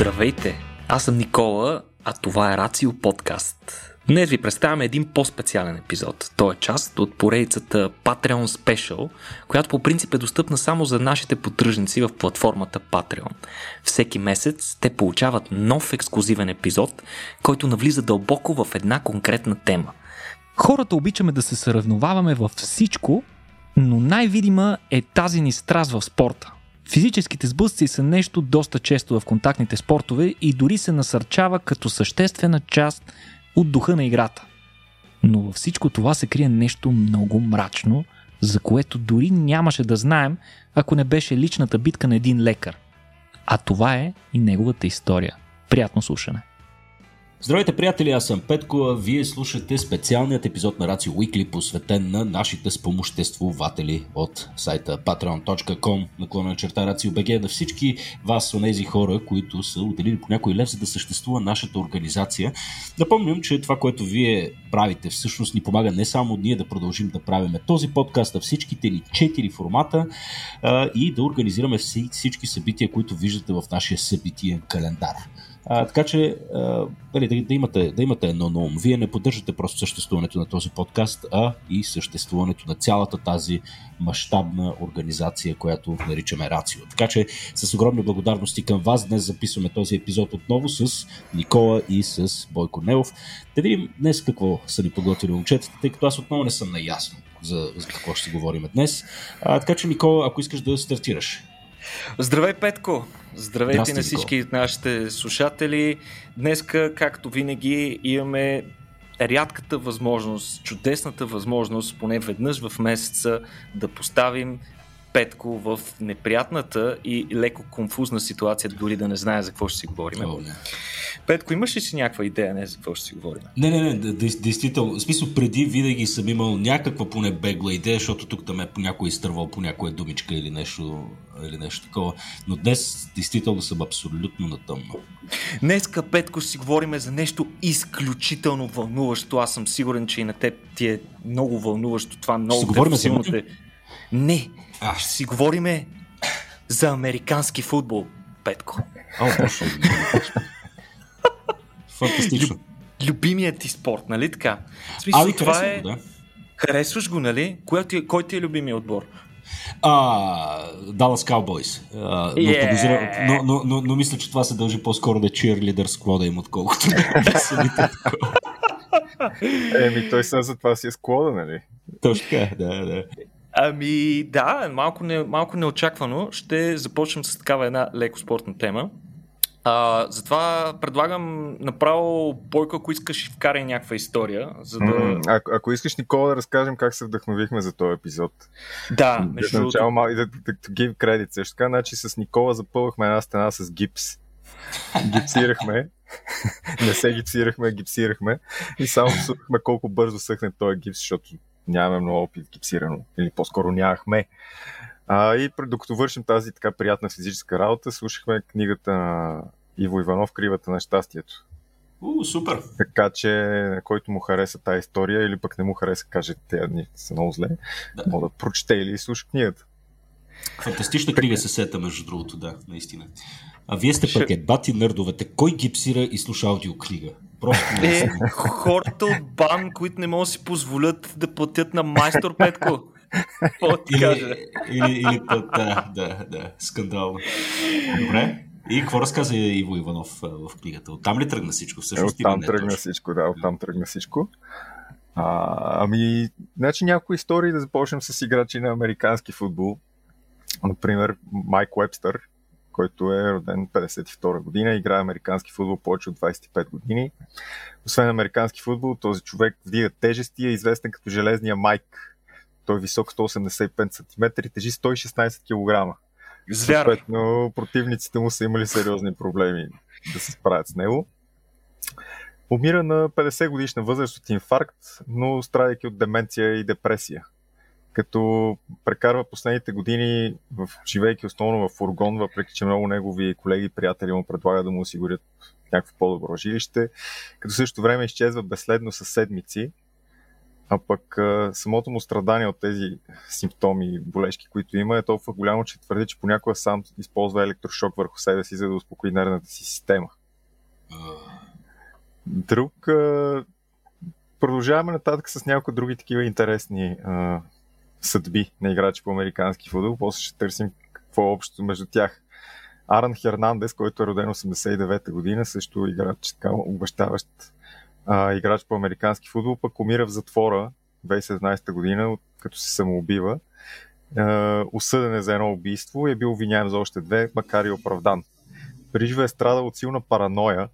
Здравейте! Аз съм Никола, а това е Рацио подкаст. Днес ви представяме един по-специален епизод. Той е част от поредицата Patreon Special, която по принцип е достъпна само за нашите поддръжници в платформата Patreon. Всеки месец те получават нов ексклюзивен епизод, който навлиза дълбоко в една конкретна тема. Хората обичаме да се съревноваваме във всичко, но най-видима е тази ни страст в спорта. Физическите сблъсъци са нещо доста често в контактните спортове и дори се насърчава като съществена част от духа на играта. Но във всичко това се крие нещо много мрачно, за което дори нямаше да знаем, ако не беше личната битка на един лекар. А това е и неговата история. Приятно слушане! Здравейте, приятели, аз съм Петко, а вие слушате специалният епизод на Рацио Weekly, посветен на нашите спомоществователи от сайта patreon.com, наклона черта RACIO.BG, на всички вас, онези хора, които са отделили по някой лев, за да съществува нашата организация. Напомням, че това, което вие правите, всъщност ни помага не само ние да продължим да правим този подкаст, а всичките ни четири формата а, и да организираме всички събития, които виждате в нашия събитиен календар. А, така че а, дали, да, имате, да имате едно на ум. Вие не поддържате просто съществуването на този подкаст, а и съществуването на цялата тази мащабна организация, която наричаме Рацио. Така че с огромни благодарности към вас днес записваме този епизод отново с Никола и с Бойко Нелов. Да видим днес какво са ни подготвили момчетата, тъй като аз отново не съм наясно за, за какво ще си говорим днес. А, така че, Никола, ако искаш да стартираш. Здравей, Петко! Здравейте на всички нашите слушатели. Днеска, както винаги, имаме рядката възможност, чудесната възможност, поне веднъж в месеца, да поставим Петко в неприятната и леко конфузна ситуация, дори да не знае за какво ще си говорим. О, не. Петко, имаш ли си някаква идея не за какво ще си говорим? Не, не, не, действително. В смисъл, преди винаги съм имал някаква поне бегла идея, защото тук там е по някой изтървал по някоя думичка или нещо, или нещо такова. Но днес действително съм абсолютно на тъмно. Днеска, Петко, си говорим за нещо изключително вълнуващо. Аз съм сигурен, че и на теб ти е много вълнуващо това. Много ще говорим за те... Не, а. ще си говорим за американски футбол, Петко. О, боже. Фантастично. Люб, любимият ти спорт, нали така? В смисъл, ами, това е... Да. Харесваш го, нали? Кой ти, е- кой ти е любимият отбор? А, Dallas Cowboys. А, но, yeah. подозира, но, но, но, но, мисля, че това се дължи по-скоро да cheerleader склода им, отколкото да самите Еми, той са за това си е склода, нали? Точно така, да, да. Ами да, малко, не, малко неочаквано ще започнем с такава една леко спортна тема. А, затова предлагам направо Бойко, ако искаш, вкарай някаква история. За да... Mm, ако, ако искаш, Никола, да разкажем как се вдъхновихме за този епизод. Да, между начало, мал... да, да, да, give credit. Също така, значи с Никола запълвахме една стена с гипс. Гипсирахме. Не се гипсирахме, гипсирахме. И само слушахме колко бързо съхне този гипс, защото нямаме много опит гипсирано. Или по-скоро нямахме. А, и докато вършим тази така приятна физическа работа, слушахме книгата на Иво Иванов Кривата на щастието. У, супер! Така че, който му хареса тази история или пък не му хареса, каже, те дни са много зле, да. мога да прочете или слуша книгата. Фантастична книга се сета, между другото, да, наистина. А вие сте пък е бати нърдовете. Кой гипсира и слуша аудиокнига? Просто е, хората от бан, които не могат да си позволят да платят на майстор Петко. или, или, или да, да, да, скандално. Добре. И какво разказа Иво Иванов в книгата? Оттам ли тръгна всичко? Всъщност, е, оттам тръгна точно? всичко, да, оттам тръгна всичко. А, ами, значи някои истории да започнем с играчи на американски футбол. Например, Майк Уебстър, който е роден 52 година, играе американски футбол повече от 25 години. Освен американски футбол, този човек вдига тежести е известен като железния Майк. Той е висок 185 см и тежи 116 кг. Съответно, противниците му са имали сериозни проблеми да се справят с него. Умира на 50 годишна възраст от инфаркт, но страдайки от деменция и депресия. Като прекарва последните години, в, живейки основно в фургон, въпреки че много негови колеги и приятели му предлагат да му осигурят някакво по-добро жилище, като също време изчезва безследно със седмици, а пък а, самото му страдание от тези симптоми и болешки, които има, е толкова голямо, че твърди, че понякога сам използва електрошок върху себе си, за да успокои нервната си система. Друг. А, продължаваме нататък с някои други такива интересни а, съдби на играчи по американски футбол. После ще търсим какво е общо между тях. Аран Хернандес, който е роден 89-та година, също играч, така обещаващ а, играч по американски футбол, пък умира в затвора 2017 година, като се самоубива. А, осъден е за едно убийство и е бил обвиняем за още две, макар и оправдан. Прижва е страдал от силна параноя,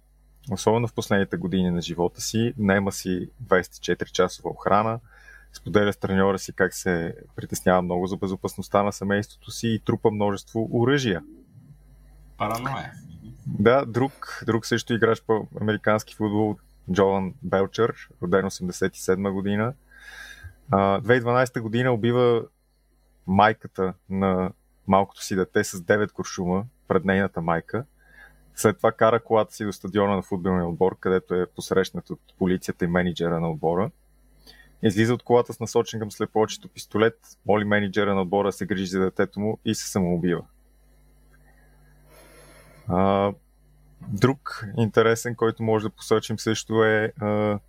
особено в последните години на живота си. Найма си 24 часова охрана, споделя с треньора си как се притеснява много за безопасността на семейството си и трупа множество оръжия. Параноя. Да, друг, друг също играч по американски футбол, Джолан Белчър, роден 87 година. 2012 година убива майката на малкото си дете с 9 куршума пред нейната майка. След това кара колата си до стадиона на футболния отбор, където е посрещнат от полицията и менеджера на отбора. Излиза от колата с насочен към слепочето пистолет, моли менеджера на отбора да се грижи за детето му и се самоубива. А, друг интересен, който може да посочим също е а,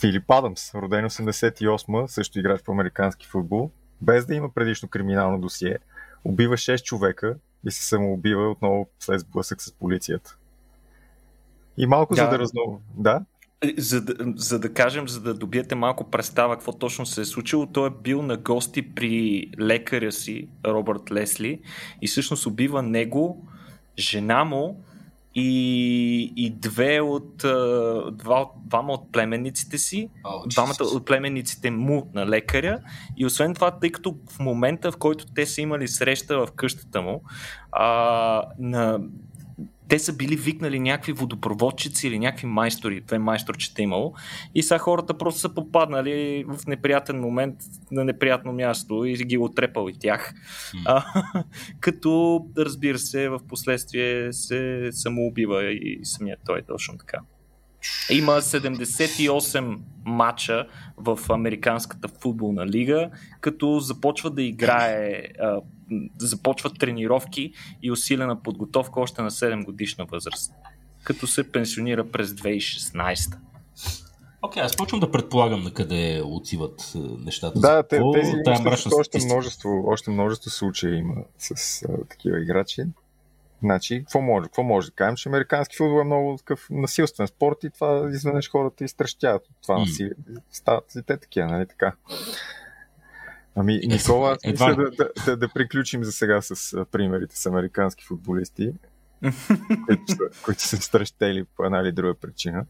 Филип Адамс, роден 88 също играч по американски футбол, без да има предишно криминално досие. Убива 6 човека и се самоубива отново след сблъсък с полицията. И малко да. за да разнова. Да? За да, за да кажем, за да добиете малко представа какво точно се е случило, той е бил на гости при лекаря си, Робърт Лесли, и всъщност убива него, жена му и, и две от, два, двама от племенниците си, oh, двамата от племенниците му на лекаря. И освен това, тъй като в момента, в който те са имали среща в къщата му, а, на те са били викнали някакви водопроводчици или някакви майстори, две майсторчета имало и сега хората просто са попаднали в неприятен момент на неприятно място и ги отрепал и тях. Mm. А, като, разбира се, в последствие се самоубива и самият той точно така. Има 78 матча в Американската футболна лига, като започва да играе, започват тренировки и усилена подготовка още на 7 годишна възраст, като се пенсионира през 2016. Окей, okay, аз почвам да предполагам на къде отиват нещата. Да, те, тези още, още, множество, още множество случаи има с а, такива играчи. Значи, какво може, какво може да кажем, че американски футбол е много такъв насилствен спорт и това изведнъж хората изтрещяват от това насилие. Стават и те такива, нали така? Ами, е, Никола, е, мисля да, да, да, да приключим за сега с примерите с американски футболисти, които, са, които са стрещели по една или друга причина.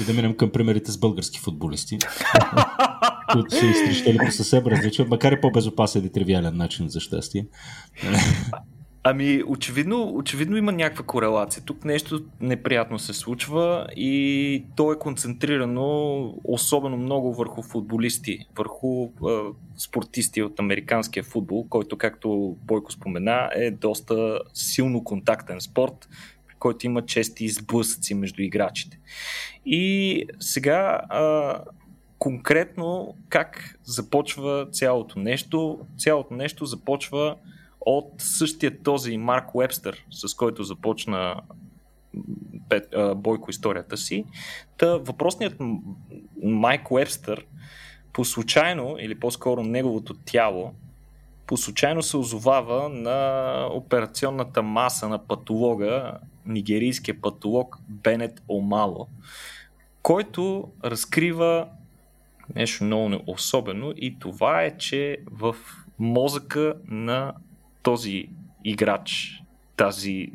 И да минем към примерите с български футболисти, които са изтрещели по съвсем различен, макар и по-безопасен и тривиален начин за щастие. Ами, очевидно, очевидно има някаква корелация. Тук нещо неприятно се случва и то е концентрирано особено много върху футболисти, върху е, спортисти от американския футбол, който, както Бойко спомена, е доста силно контактен спорт, който има чести изблъсъци между играчите. И сега е, конкретно как започва цялото нещо? Цялото нещо започва от същия този Марк Уебстър, с който започна Пет, а, Бойко историята си. Та въпросният Майк Уебстър по случайно, или по-скоро неговото тяло, по случайно се озовава на операционната маса на патолога, нигерийския патолог Бенет Омало, който разкрива нещо много особено и това е, че в мозъка на този играч, тази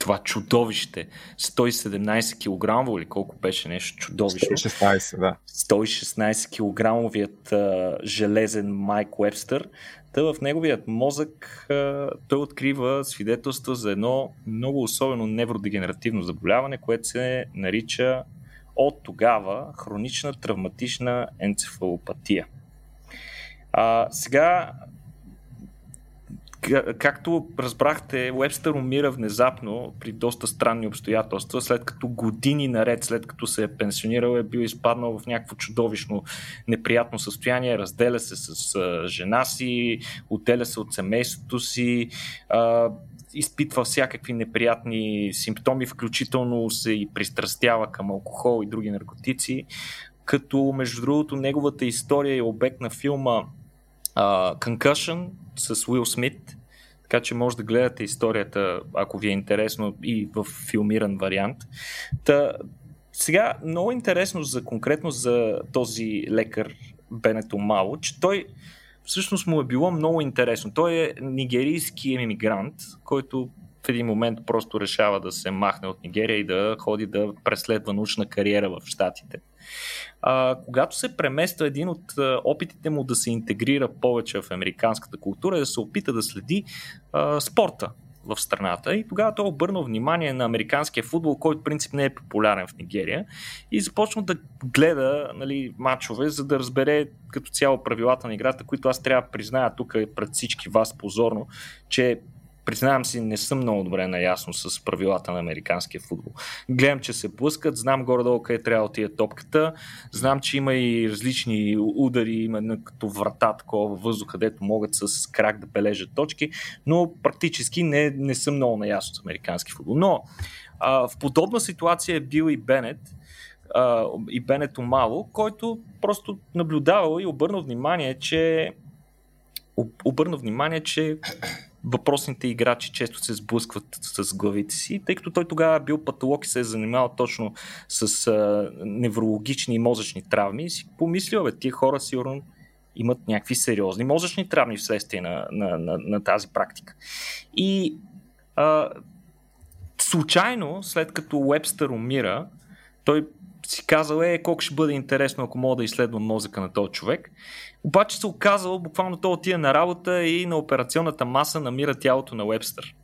това чудовище, 117 кг или колко беше нещо чудовище? 116, да. 116 кг железен Майк Уебстър. Та в неговият мозък а, той открива свидетелства за едно много особено невродегенеративно заболяване, което се нарича от тогава хронична травматична енцефалопатия. А, сега както разбрахте, Уебстър умира внезапно при доста странни обстоятелства, след като години наред, след като се е пенсионирал, е бил изпаднал в някакво чудовищно неприятно състояние, разделя се с жена си, отделя се от семейството си, изпитва всякакви неприятни симптоми, включително се и пристрастява към алкохол и други наркотици, като между другото неговата история е обект на филма uh, Concussion с Уил Смит, така че може да гледате историята, ако ви е интересно и в филмиран вариант. Та, сега много интересно за конкретно за този лекар Бенето Мало, че той всъщност му е било много интересно. Той е нигерийски емигрант, който в един момент просто решава да се махне от Нигерия и да ходи да преследва научна кариера в Штатите. А, когато се премества един от а, опитите му да се интегрира повече в американската култура е да се опита да следи а, спорта в страната и тогава той обърнал внимание на американския футбол, който принцип не е популярен в Нигерия и започна да гледа нали, матчове, за да разбере като цяло правилата на играта, които аз трябва да призная тук пред всички вас позорно, че признавам си, не съм много добре наясно с правилата на американския футбол. Гледам, че се блъскат, знам горе-долу къде трябва да отиде топката, знам, че има и различни удари, има като врата такова въздуха, където могат с крак да бележат точки, но практически не, не съм много наясно с американски футбол. Но а, в подобна ситуация е бил и Бенет, Uh, и Бенето Мало, който просто наблюдавал и обърнал внимание, че обърна внимание, че въпросните играчи често се сблъскват с главите си, тъй като той тогава бил патолог и се е занимавал точно с а, неврологични и мозъчни травми и си помислил, бе, тия хора сигурно имат някакви сериозни мозъчни травми вследствие на, на, на, на тази практика. И а, случайно, след като Уебстър умира, той си казал, е, колко ще бъде интересно, ако мога да изследвам мозъка на този човек. Обаче се оказало, буквално той отида на работа и на операционната маса намира тялото на Уебстър.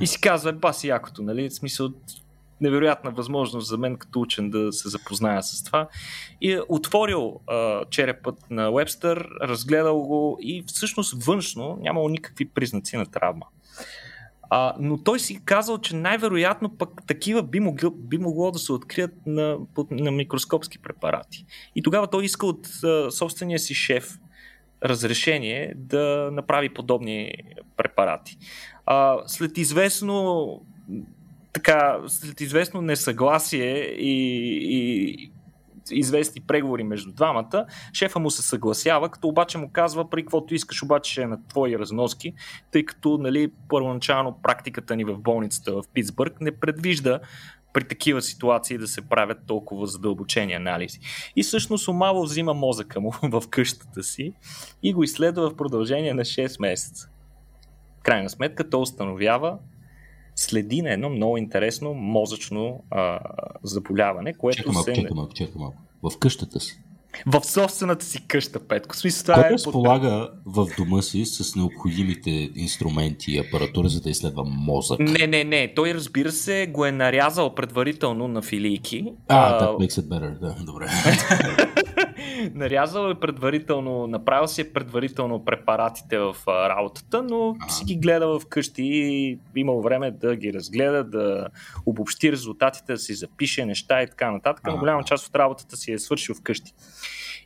И си казва, ба си якото, нали? В смисъл, невероятна възможност за мен като учен да се запозная с това. И е отворил а, черепът на Уебстър, разгледал го и всъщност външно нямало никакви признаци на травма. А, но той си казал, че най-вероятно пък такива би, могло, би могло да се открият на, на микроскопски препарати. И тогава той иска от а, собствения си шеф разрешение да направи подобни препарати. А, след известно така, след известно несъгласие и, и известни преговори между двамата, шефа му се съгласява, като обаче му казва, при каквото искаш, обаче ще е на твои разноски, тъй като нали, първоначално практиката ни в болницата в Питсбърг не предвижда при такива ситуации да се правят толкова задълбочени анализи. И всъщност Омало взима мозъка му в къщата си и го изследва в продължение на 6 месеца. Крайна сметка то установява следи на едно много интересно мозъчно а, заболяване, което чека малко, се... Чека малко, чека малко. В къщата си. В собствената си къща, Петко. Смисъл, това Кой е разполага в дома си с необходимите инструменти и апаратура, за да изследва мозък? Не, не, не. Той, разбира се, го е нарязал предварително на филийки. А, that makes it better. Да, добре. нарязал е предварително, направил си е предварително препаратите в работата, но си ги гледа вкъщи и имал време да ги разгледа, да обобщи резултатите, да си запише неща и така нататък. Но голяма част от работата си е свършил вкъщи.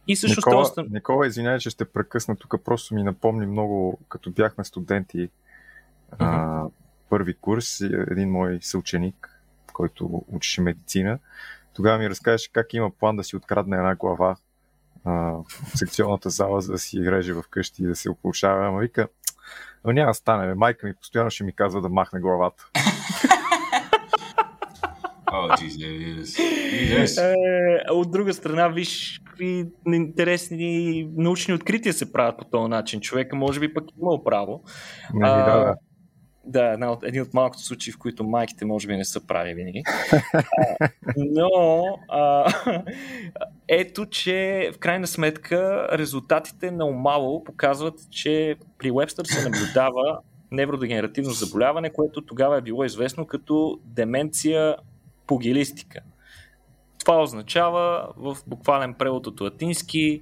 И също Никола, става... Никола, извинявай, че ще прекъсна тук, просто ми напомни много, като бяхме студенти mm-hmm. а, първи курс, един мой съученик, който учеше медицина, тогава ми разказваше как има план да си открадне една глава а, в секционната зала, за да си реже вкъщи и да се ополучава. Ама вика, но няма да стане. Майка ми постоянно ще ми казва да махне главата. Oh, Jesus. Jesus. Е, от друга страна, виж какви интересни научни открития се правят по този начин. Човека може би пък имал право. Не, а, да, да. Да, една от, един от малкото случаи, в които майките може би не са прави винаги. но а, ето, че в крайна сметка резултатите на Омало показват, че при Уебстър се наблюдава невродегенеративно заболяване, което тогава е било известно като деменция пугилистика. Това означава в буквален превод от латински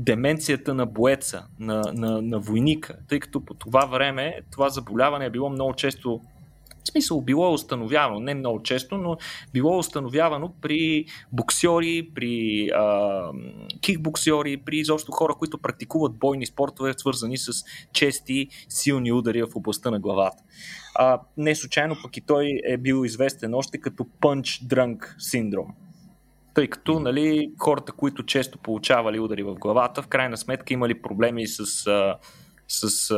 деменцията на боеца, на, на, на войника, тъй като по това време това заболяване е било много често в смисъл, било е установявано, не много често, но било е установявано при боксьори, при а, кикбоксьори, при изобщо хора, които практикуват бойни спортове, свързани с чести, силни удари в областта на главата. А, не случайно пък и той е бил известен още като punch drunk синдром. Тъй като нали, хората, които често получавали удари в главата, в крайна сметка имали проблеми с а, с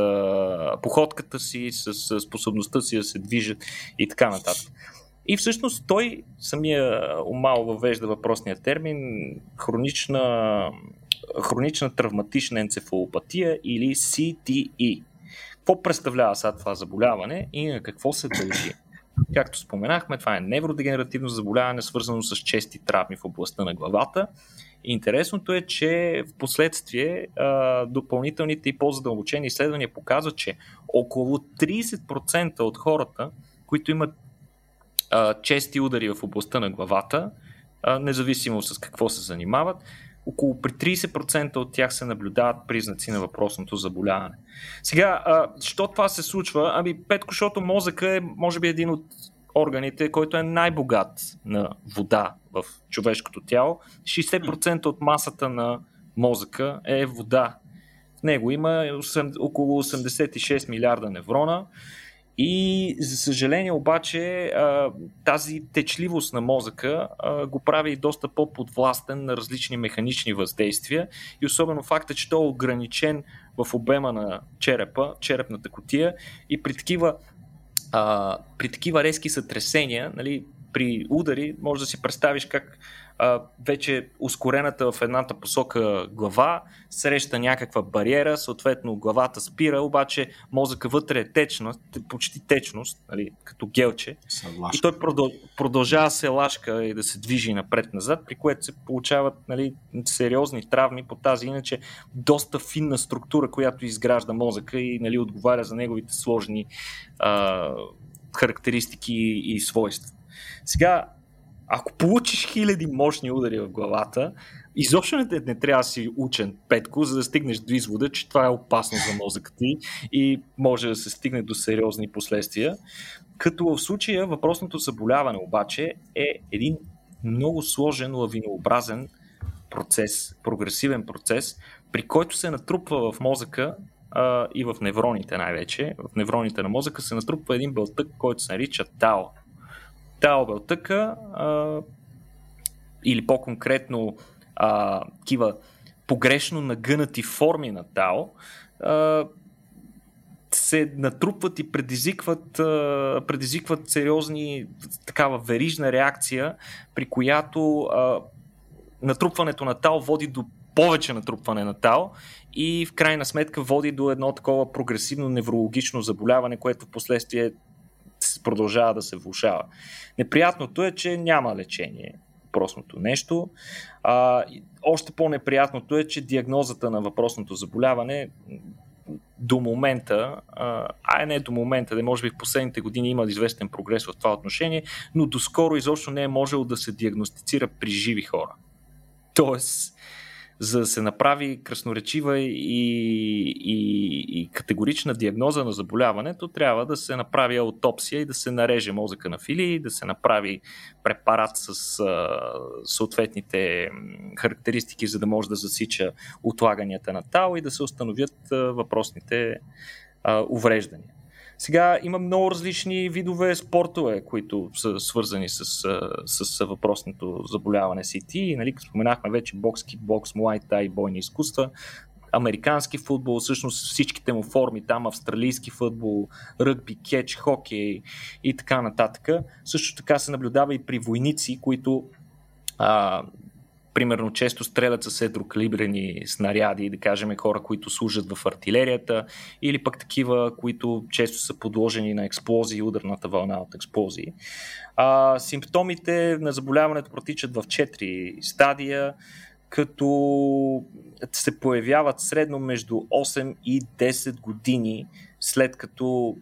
походката си, с, с способността си да се движат и така нататък. И всъщност той самия умал въвежда въпросния термин хронична, хронична травматична енцефалопатия или CTE. Какво представлява сега това заболяване и на какво се дължи? Както споменахме, това е невродегенеративно заболяване, свързано с чести травми в областта на главата. Интересното е, че в последствие допълнителните и по-задълбочени изследвания показват, че около 30% от хората, които имат чести удари в областта на главата, независимо с какво се занимават, около при 30% от тях се наблюдават признаци на въпросното заболяване. Сега, що това се случва? Ами, Петко, защото мозъка е, може би, един от органите, който е най-богат на вода в човешкото тяло. 60% от масата на мозъка е вода. В него има около 86 милиарда неврона. И за съжаление обаче тази течливост на мозъка го прави доста по-подвластен на различни механични въздействия. И особено факта, че той е ограничен в обема на черепа, черепната котия и при такива при такива резки сътресения, нали, при удари, може да си представиш как а, вече ускорената в едната посока глава среща някаква бариера, съответно главата спира, обаче мозъка вътре е течност, почти течност, нали, като гелче. И той продължава се лашка и да се движи напред-назад, при което се получават нали, сериозни травми по тази иначе доста финна структура, която изгражда мозъка и нали, отговаря за неговите сложни а, характеристики и свойства. Сега, ако получиш хиляди мощни удари в главата, изобщо не, не трябва да си учен петко, за да стигнеш до извода, че това е опасно за мозъка ти и може да се стигне до сериозни последствия. Като в случая въпросното заболяване обаче е един много сложен, лавинообразен процес, прогресивен процес, при който се натрупва в мозъка а, и в невроните най-вече. В невроните на мозъка се натрупва един белтък, който се нарича ТАО. ТАО белтъка а, или по-конкретно а, такива погрешно нагънати форми на ТАО а, се натрупват и предизвикват, а, предизвикват сериозни такава верижна реакция, при която а, натрупването на ТАО води до повече натрупване на ТАО и в крайна сметка води до едно такова прогресивно неврологично заболяване, което в последствие продължава да се влушава. Неприятното е, че няма лечение въпросното нещо. А, още по-неприятното е, че диагнозата на въпросното заболяване до момента, а не до момента, да може би в последните години има известен прогрес в това отношение, но доскоро изобщо не е можело да се диагностицира при живи хора. Тоест, за да се направи красноречива и, и, и категорична диагноза на заболяването, трябва да се направи аутопсия и да се нареже мозъка на фили, да се направи препарат с а, съответните характеристики, за да може да засича отлаганията на тало и да се установят а, въпросните а, увреждания. Сега има много различни видове спортове, които са свързани с, с, с въпросното заболяване CT. Нали, споменахме вече бокс, кикбокс, муайтай, бойни изкуства американски футбол, всъщност всичките му форми, там австралийски футбол, ръгби, кетч, хокей и така нататък. Също така се наблюдава и при войници, които а, примерно често стрелят с едрокалибрени снаряди, да кажем хора, които служат в артилерията, или пък такива, които често са подложени на експлозии, ударната вълна от експлозии. А, симптомите на заболяването протичат в 4 стадия, като се появяват средно между 8 и 10 години след като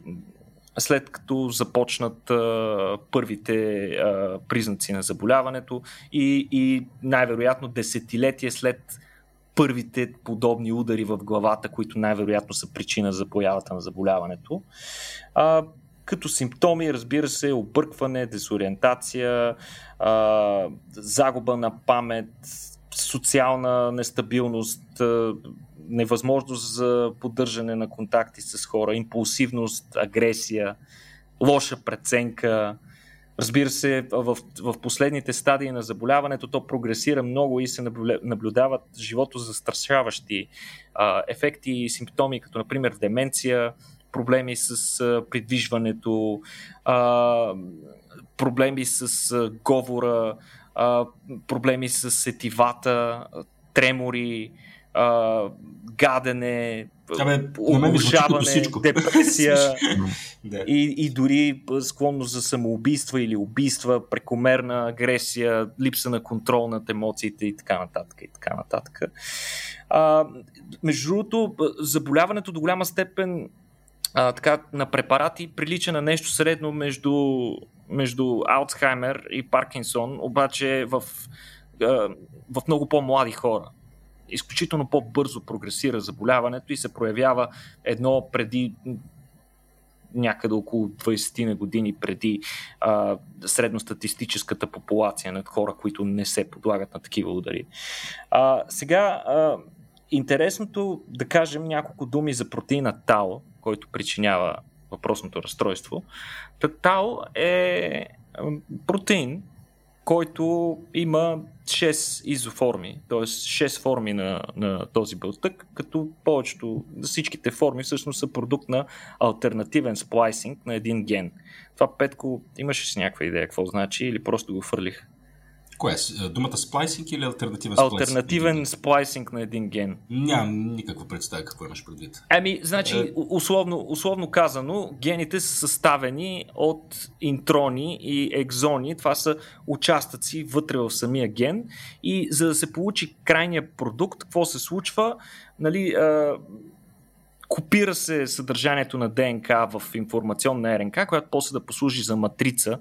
след като започнат а, първите а, признаци на заболяването и, и най-вероятно десетилетие след първите подобни удари в главата, които най-вероятно са причина за появата на заболяването. А, като симптоми, разбира се, объркване, дезориентация, а, загуба на памет, социална нестабилност, невъзможност за поддържане на контакти с хора, импулсивност, агресия, лоша преценка. Разбира се, в, в последните стадии на заболяването то прогресира много и се наблюдават живото застрашаващи а, ефекти и симптоми, като например деменция, проблеми с а, придвижването, а, проблеми с а, говора, а, проблеми с сетивата, тремори, а, гадене, обожаване, депресия и, и дори склонност за самоубийства или убийства, прекомерна агресия, липса на контрол над емоциите и така нататък. И така нататък. А, между другото, заболяването до голяма степен а, така, на препарати прилича на нещо средно между, между Алцхаймер и Паркинсон, обаче в, а, в много по-млади хора. Изключително по-бързо прогресира заболяването и се проявява едно преди някъде около 20 на години преди а, средностатистическата популация на хора, които не се подлагат на такива удари. А, сега, а, интересното да кажем няколко думи за протеина Тао, който причинява въпросното разстройство. Тао е протеин, който има 6 изоформи, т.е. 6 форми на, на този бълтък, като повечето, всичките форми всъщност са продукт на альтернативен сплайсинг на един ген. Това Петко, имаш ли си някаква идея какво значи или просто го фърлих? Кое е? Думата сплайсинг или альтернативен сплайсинг? Альтернативен сплайсинг на един ген. Нямам никаква представа какво имаш предвид. Ами, значи, е... условно, условно казано, гените са съставени от интрони и екзони. Това са участъци вътре в самия ген. И за да се получи крайния продукт, какво се случва? Нали, Копира се съдържанието на ДНК в информационна РНК, която после да послужи за матрица,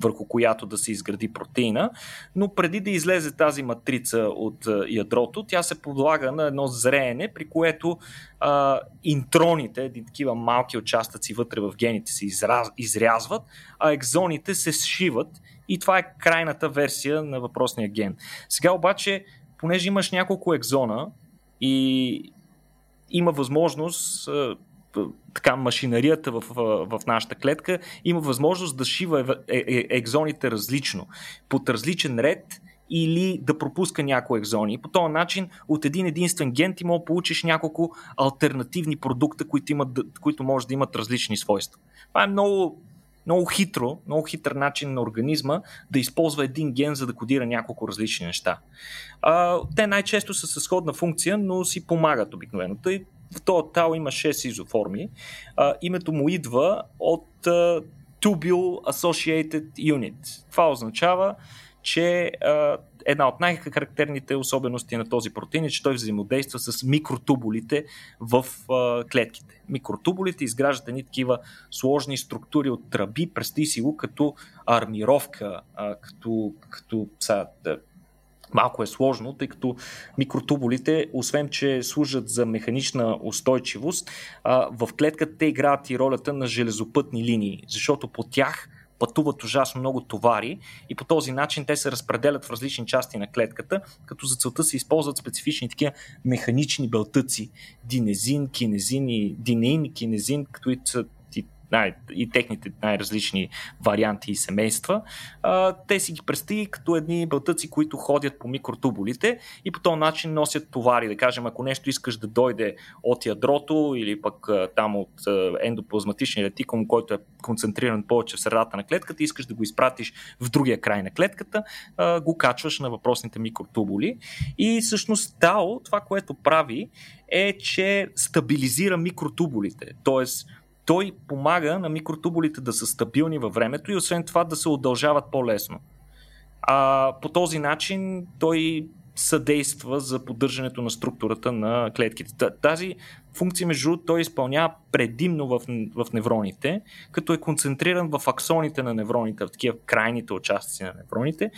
върху която да се изгради протеина. Но преди да излезе тази матрица от ядрото, тя се подлага на едно зреене, при което а, интроните, такива малки участъци вътре в гените се израз, изрязват, а екзоните се сшиват и това е крайната версия на въпросния ген. Сега обаче, понеже имаш няколко екзона и има възможност така машинарията в, в, нашата клетка има възможност да шива е, е, екзоните различно, под различен ред или да пропуска някои екзони. По този начин от един единствен ген ти може да получиш няколко альтернативни продукта, които, имат, които може да имат различни свойства. Това е много много хитро, много хитър начин на организма да използва един ген, за да кодира няколко различни неща. А, те най-често са със сходна функция, но си помагат обикновено. Тъй в този тал има 6 изоформи. А, името му идва от а, Tubule Associated Unit. Това означава, че а, една от най-характерните особености на този протеин е, че той взаимодейства с микротубулите в а, клетките. Микротубулите изграждат едни такива сложни структури от тръби, представи си го като армировка, а, като, като са, малко е сложно, тъй като микротубулите, освен че служат за механична устойчивост, в клетката те играят и ролята на железопътни линии, защото по тях пътуват ужасно много товари и по този начин те се разпределят в различни части на клетката, като за целта се използват специфични такива механични белтъци, динезин, кинезин и динеин, кинезин, които са най- и техните най-различни варианти и семейства, а, те си ги представи като едни бълтъци, които ходят по микротубулите и по този начин носят товари. Да кажем, ако нещо искаш да дойде от ядрото или пък а, там от ендоплазматичния ретикум, който е концентриран повече в средата на клетката, искаш да го изпратиш в другия край на клетката, а, го качваш на въпросните микротубули. И всъщност ТАО, това, което прави, е, че стабилизира микротубулите. Тоест, той помага на микротубулите да са стабилни във времето и освен това да се удължават по-лесно. А по този начин той съдейства за поддържането на структурата на клетките. Тази функция, между другото, той изпълнява предимно в, в невроните, като е концентриран в аксоните на невроните, в такива крайните участъци на невроните.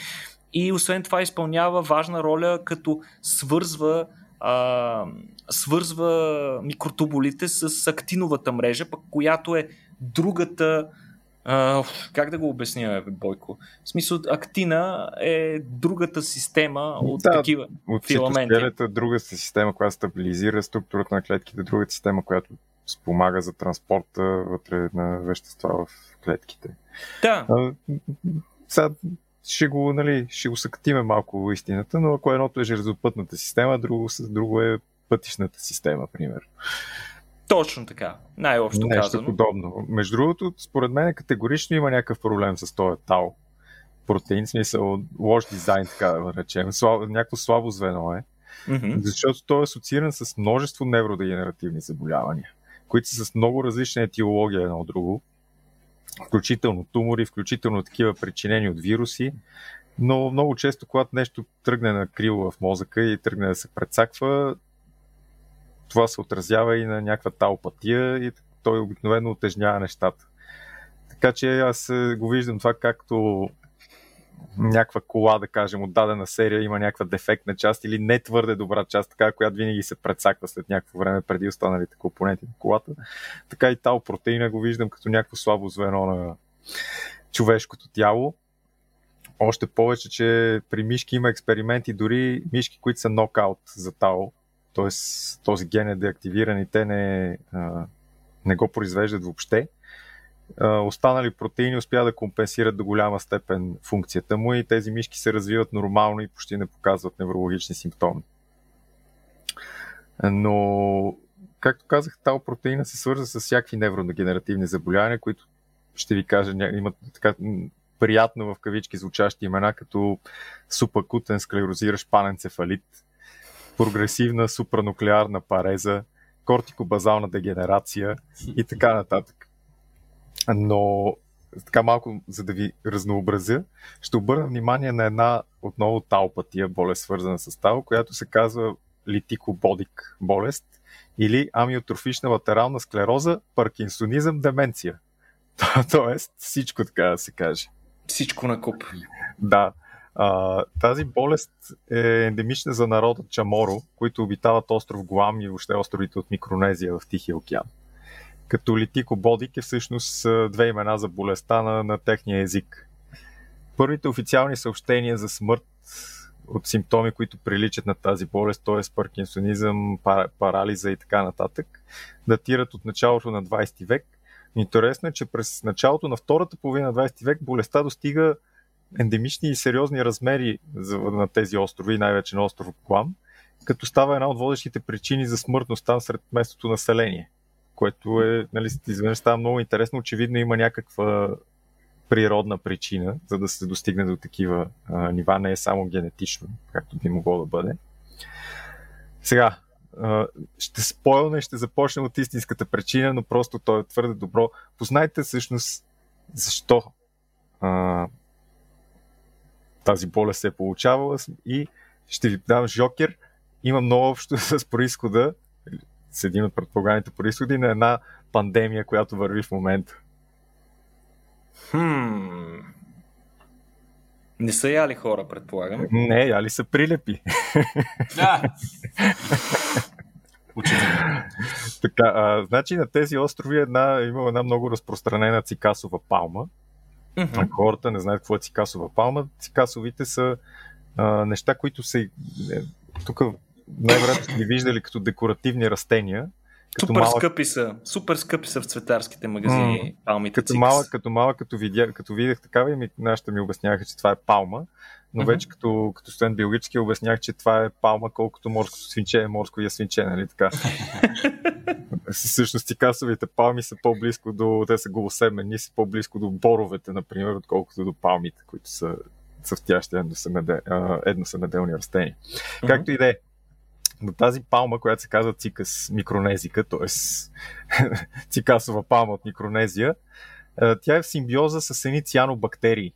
И освен това изпълнява важна роля, като свързва а, свързва микротубулите с актиновата мрежа, пък която е другата а, как да го обясня, Бойко? В смисъл, актина е другата система от да, такива от филаменти. От другата система, която стабилизира структурата на клетките, другата система, която спомага за транспорта вътре на вещества в клетките. Да. А, сега ще го, нали, ще го съкатиме малко в истината, но ако едното е железопътната система, друго, друго е пътишната система, пример. Точно така, най-общо Нещо казано. подобно. Между другото, според мен категорично има някакъв проблем с този тау протеин, смисъл лош дизайн, така да речем. Слабо, някакво слабо звено е. Mm-hmm. Защото той е асоцииран с множество невродегенеративни заболявания, които са с много различна етиология едно от друго. Включително тумори, включително такива причинени от вируси. Но много често, когато нещо тръгне на криво в мозъка и тръгне да се прецаква, това се отразява и на някаква талпатия и той обикновено отежнява нещата. Така че аз го виждам това както някаква кола, да кажем, от дадена серия има някаква дефектна част или не твърде добра част, така, която винаги се предсаква след някакво време преди останалите компоненти на колата. Така и тал протеина го виждам като някакво слабо звено на човешкото тяло. Още повече, че при мишки има експерименти, дори мишки, които са нокаут за тал, т.е. този ген е деактивиран и те не, не го произвеждат въобще. Останали протеини успяват да компенсират до голяма степен функцията му и тези мишки се развиват нормално и почти не показват неврологични симптоми. Но, както казах, тал протеина се свърза с всякакви невродегенеративни заболявания, които ще ви кажа, имат така приятно в кавички звучащи имена, като супакутен склерозиращ паненцефалит, прогресивна супрануклеарна пареза, кортикобазална дегенерация и така нататък. Но така малко, за да ви разнообразя, ще обърна внимание на една отново талпатия, болест свързана с тал, която се казва литикободик болест или амиотрофична латерална склероза, паркинсонизъм, деменция. Тоест всичко така да се каже. Всичко на куп. Да. А, тази болест е ендемична за народа Чаморо, които обитават остров Гуам и въобще островите от Микронезия в Тихия океан. Като Литико Бодик е всъщност две имена за болестта на, на техния език. Първите официални съобщения за смърт от симптоми, които приличат на тази болест, т.е. паркинсонизъм, парализа и така нататък, датират от началото на 20 век. Интересно е, че през началото на втората половина на 20 век болестта достига ендемични и сериозни размери на тези острови, най-вече на остров Клам, като става една от водещите причини за смъртност там сред местното население, което е, нали, изведнъж става много интересно. Очевидно има някаква природна причина, за да се достигне до такива а, нива, не е само генетично, както би могло да бъде. Сега, а, ще спойлна и ще започнем от истинската причина, но просто то е твърде добро. Познайте всъщност защо а, тази болест се е получавала и ще ви дам жокер. Има много общо с происхода, с един от предполаганите происходи на една пандемия, която върви в момента. Хм. Не са яли хора, предполагам. Не, яли са прилепи. Да. така, а, значи на тези острови една, има една много разпространена цикасова палма, Mm-hmm. Хората не знаят какво е цикасова палма. Цикасовите са а, неща, които са е, тук най-вероятно сте ги виждали като декоративни растения. Като супер малък... скъпи са. Супер скъпи са в цветарските магазини mm. палмите като малък, като малък, като, видя, като видях такава и ми, нашите ми обясняваха, че това е палма. Но mm-hmm. вече като, като студент биологически обяснях, че това е палма, колкото морското свинче е морско ясвинче, нали така? Всъщност цикасовите палми са по-близко до, те са голосеменни, са по-близко до боровете, например, отколкото до палмите, които са цъфтящи едносемеделни растения. Mm-hmm. Както и да е, на тази палма, която се казва цикас микронезика, т.е. цикасова палма от Микронезия, тя е в симбиоза с едни цианобактерии,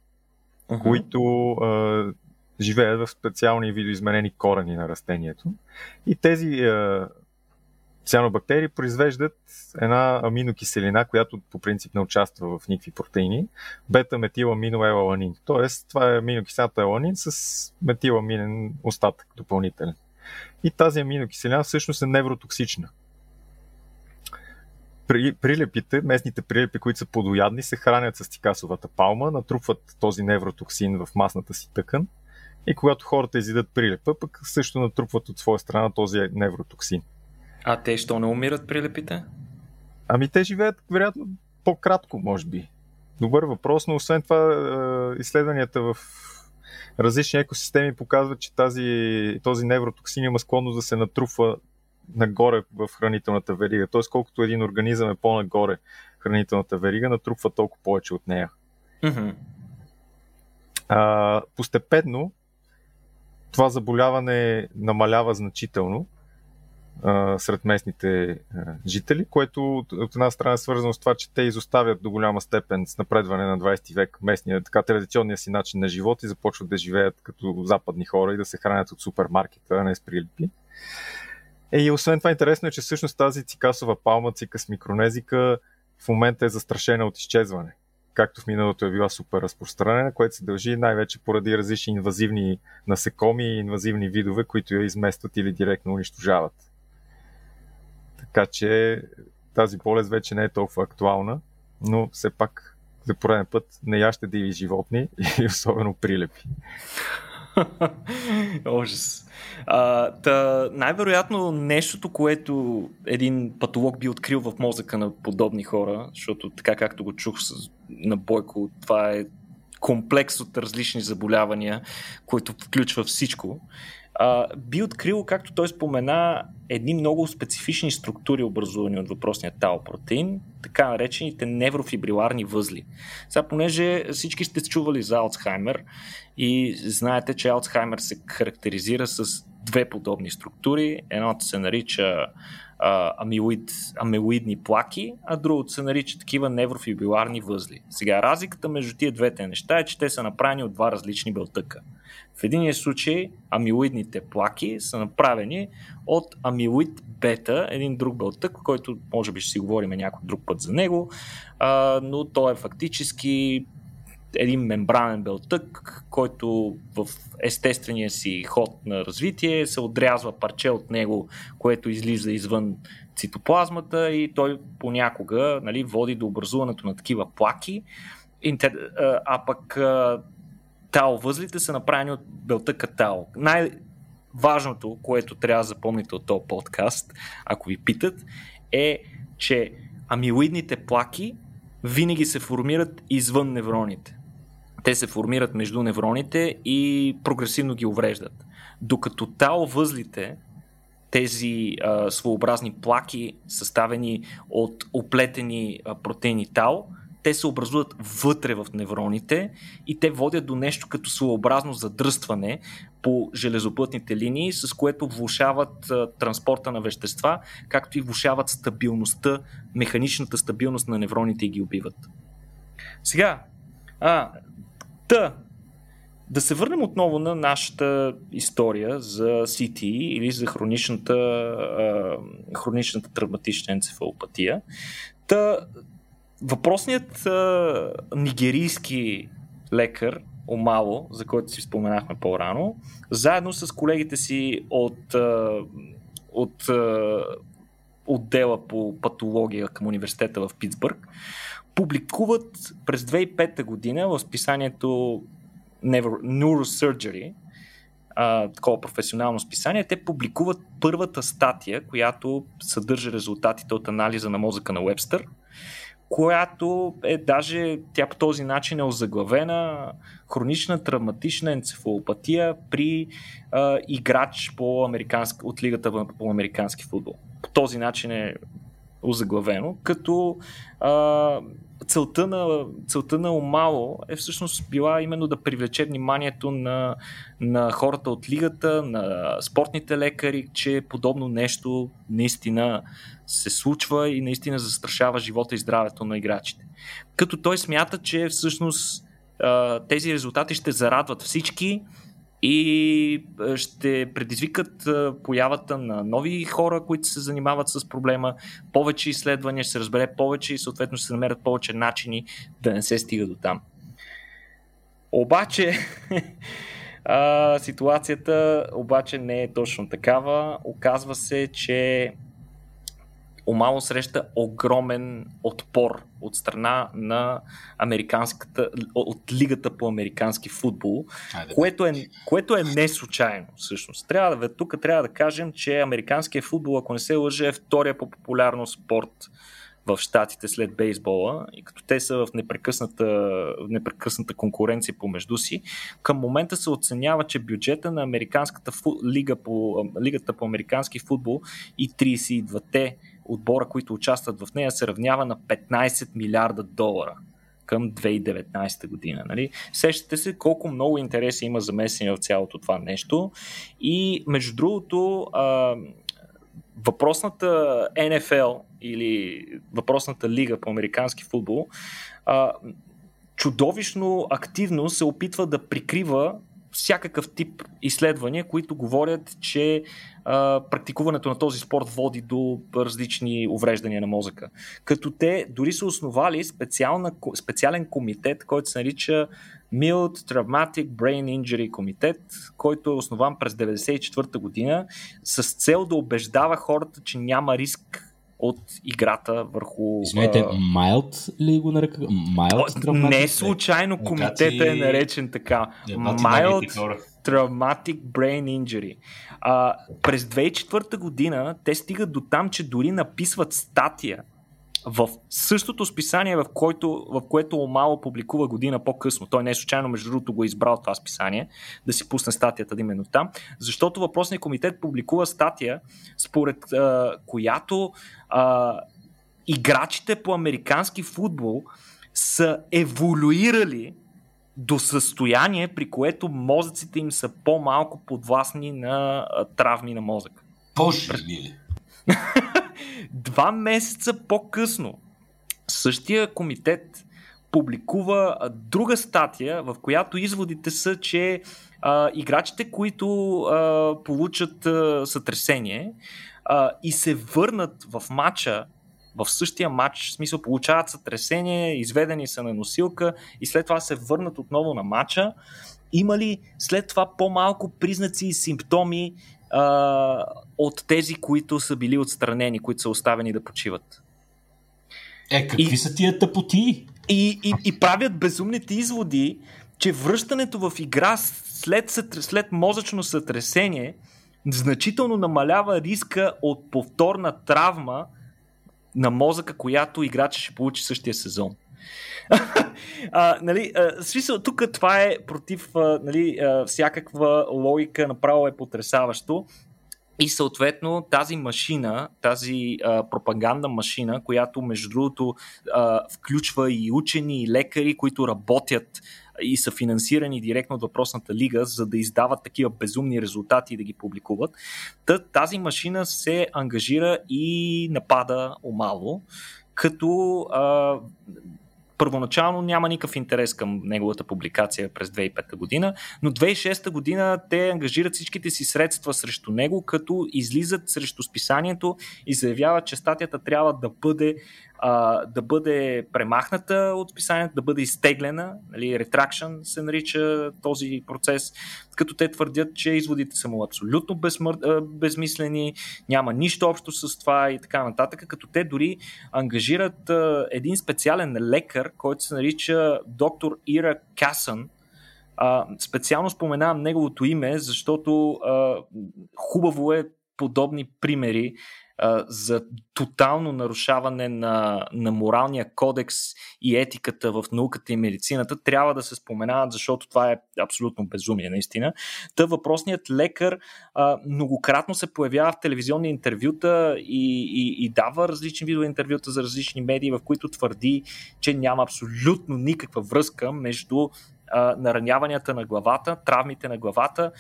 uh-huh. които а, живеят в специални видоизменени корени на растението. И тези а, цианобактерии произвеждат една аминокиселина, която по принцип не участва в никакви протеини, бета-метиламиноеланин. Тоест, това е аминокиселината еланин с метиламинен остатък допълнителен. И тази аминокиселина всъщност е невротоксична. При, прилепите, местните прилепи, които са подоядни, се хранят с тикасовата палма, натрупват този невротоксин в масната си тъкан и когато хората изидат прилепа, пък също натрупват от своя страна този невротоксин. А те що не умират прилепите? Ами те живеят, вероятно, по-кратко, може би. Добър въпрос, но освен това е, изследванията в различни екосистеми показват, че тази, този невротоксин има склонност да се натрупва нагоре в хранителната верига. Т.е. колкото един организъм е по-нагоре хранителната верига, натрупва толкова повече от нея. Mm-hmm. А, постепенно това заболяване намалява значително а, сред местните жители, което от една страна е свързано с това, че те изоставят до голяма степен с напредване на 20 век местния, така традиционния си начин на живот и започват да живеят като западни хора и да се хранят от супермаркета, а не с прилипи. Е, и освен това интересно е, че всъщност тази цикасова палма, цикас микронезика, в момента е застрашена от изчезване. Както в миналото е била супер разпространена, което се дължи най-вече поради различни инвазивни насекоми и инвазивни видове, които я изместват или директно унищожават. Така че тази болест вече не е толкова актуална, но все пак за пореден път не яще диви животни и особено прилепи. Ужас. А, та, най-вероятно нещото, което един патолог би открил в мозъка на подобни хора, защото така както го чух на Бойко, това е комплекс от различни заболявания, който включва всичко а, би открил, както той спомена, едни много специфични структури, образувани от въпросния тау протеин, така наречените неврофибриларни възли. Сега, понеже всички сте чували за Алцхаймер и знаете, че Алцхаймер се характеризира с две подобни структури. Едното се нарича амилоид, амилоидни плаки, а другото се нарича такива неврофибриларни възли. Сега, разликата между тия двете неща е, че те са направени от два различни белтъка. В единия случай амилоидните плаки са направени от амилоид бета, един друг белтък, който може би ще си говорим някой друг път за него, а, но той е фактически един мембранен белтък, който в естествения си ход на развитие се отрязва парче от него, което излиза извън цитоплазмата и той понякога нали, води до образуването на такива плаки. А пък тао възлите са направени от белтъка тао. Най-важното, което трябва да запомните от този подкаст, ако ви питат, е, че амилоидните плаки винаги се формират извън невроните. Те се формират между невроните и прогресивно ги увреждат. Докато тао възлите, тези а, своеобразни плаки, съставени от оплетени а, протеини тао, те се образуват вътре в невроните и те водят до нещо като своеобразно задръстване по железопътните линии, с което влушават а, транспорта на вещества, както и влушават стабилността, механичната стабилност на невроните и ги убиват. Сега, а, та, да се върнем отново на нашата история за CT или за хроничната, хроничната травматична енцефалопатия. Та, Въпросният нигерийски лекар, Омало, за който си споменахме по-рано, заедно с колегите си от, от отдела по патология към университета в Питсбърг, публикуват през 2005 година в списанието Neurosurgery, а, такова професионално списание, те публикуват първата статия, която съдържа резултатите от анализа на мозъка на Уебстър която е даже, тя по този начин е озаглавена хронична травматична енцефалопатия при а, играч по американски, от лигата по американски футбол. По този начин е озаглавено, като а, целта на, целта на Омало е всъщност била именно да привлече вниманието на, на хората от лигата, на спортните лекари, че подобно нещо наистина се случва и наистина застрашава живота и здравето на играчите. Като той смята, че всъщност тези резултати ще зарадват всички, и ще предизвикат появата на нови хора, които се занимават с проблема, повече изследвания, ще се разбере повече и съответно ще се намерят повече начини да не се стига до там. Обаче, ситуацията обаче не е точно такава. Оказва се, че Омало среща огромен отпор от страна на американската, от лигата по американски футбол, Айде, което, е, което е не случайно всъщност. Трябва да, тук трябва да кажем, че американският футбол, ако не се лъже, е втория по популярност спорт в щатите след бейсбола и като те са в непрекъсната, в непрекъсната конкуренция помежду си, към момента се оценява, че бюджета на Американската фу, лига по, лигата по американски футбол и 32-те отбора, които участват в нея, се равнява на 15 милиарда долара към 2019 година. Нали? Сещате се колко много интереси има замесени в цялото това нещо. И между другото, а, въпросната NFL или въпросната лига по американски футбол а, чудовищно активно се опитва да прикрива всякакъв тип изследвания, които говорят, че а, практикуването на този спорт води до различни увреждания на мозъка. Като те дори са основали специален комитет, който се нарича Mild Traumatic Brain Injury комитет, който е основан през 1994 година с цел да убеждава хората, че няма риск от играта върху... Извинете, Mild ли го нарека? Mild Не случайно комитета е наречен така. Mild Traumatic Brain Injury. А, през 2004 година те стигат до там, че дори написват статия в същото списание, в, който, в което Омало публикува година по-късно. Той не е случайно, между другото, го е избрал това списание, да си пусне статията именно там, защото въпросният комитет публикува статия, според а, която а, играчите по американски футбол са еволюирали до състояние, при което мозъците им са по-малко подвластни на травми на мозък. Боже Два месеца по-късно същия комитет публикува друга статия, в която изводите са, че а, играчите, които а, получат а, сътресение а, и се върнат в матча, в същия матч, в смисъл получават сътресение, изведени са на носилка и след това се върнат отново на матча, има ли след това по-малко признаци и симптоми а, от тези, които са били отстранени, които са оставени да почиват. Е, какви и, са тия тъпоти? И, и, и правят безумните изводи, че връщането в игра след, след мозъчно сътресение значително намалява риска от повторна травма на мозъка, която играча ще получи същия сезон. а, нали, а, смисъл, тук това е против а, нали, а, всякаква логика, направо е потрясаващо. И съответно тази машина, тази а, пропагандна машина, която между другото а, включва и учени, и лекари, които работят и са финансирани директно от въпросната лига, за да издават такива безумни резултати и да ги публикуват. тази машина се ангажира и напада омало, като а, първоначално няма никакъв интерес към неговата публикация през 2005 година, но 2006 година те ангажират всичките си средства срещу него, като излизат срещу списанието и заявяват, че статията трябва да бъде а, да бъде премахната от списанието, да бъде изтеглена, нали, retraction се нарича този процес, като те твърдят, че изводите са му абсолютно безмър... безмислени, няма нищо общо с това и така нататък, като те дори ангажират а, един специален лекар, който се нарича доктор Ира Касън, а, специално споменавам неговото име, защото а, хубаво е подобни примери за тотално нарушаване на, на моралния кодекс и етиката в науката и медицината трябва да се споменават, защото това е абсолютно безумие, наистина. Та въпросният лекар а, многократно се появява в телевизионни интервюта и, и, и дава различни видове интервюта за различни медии, в които твърди, че няма абсолютно никаква връзка между нараняванията на главата, травмите на главата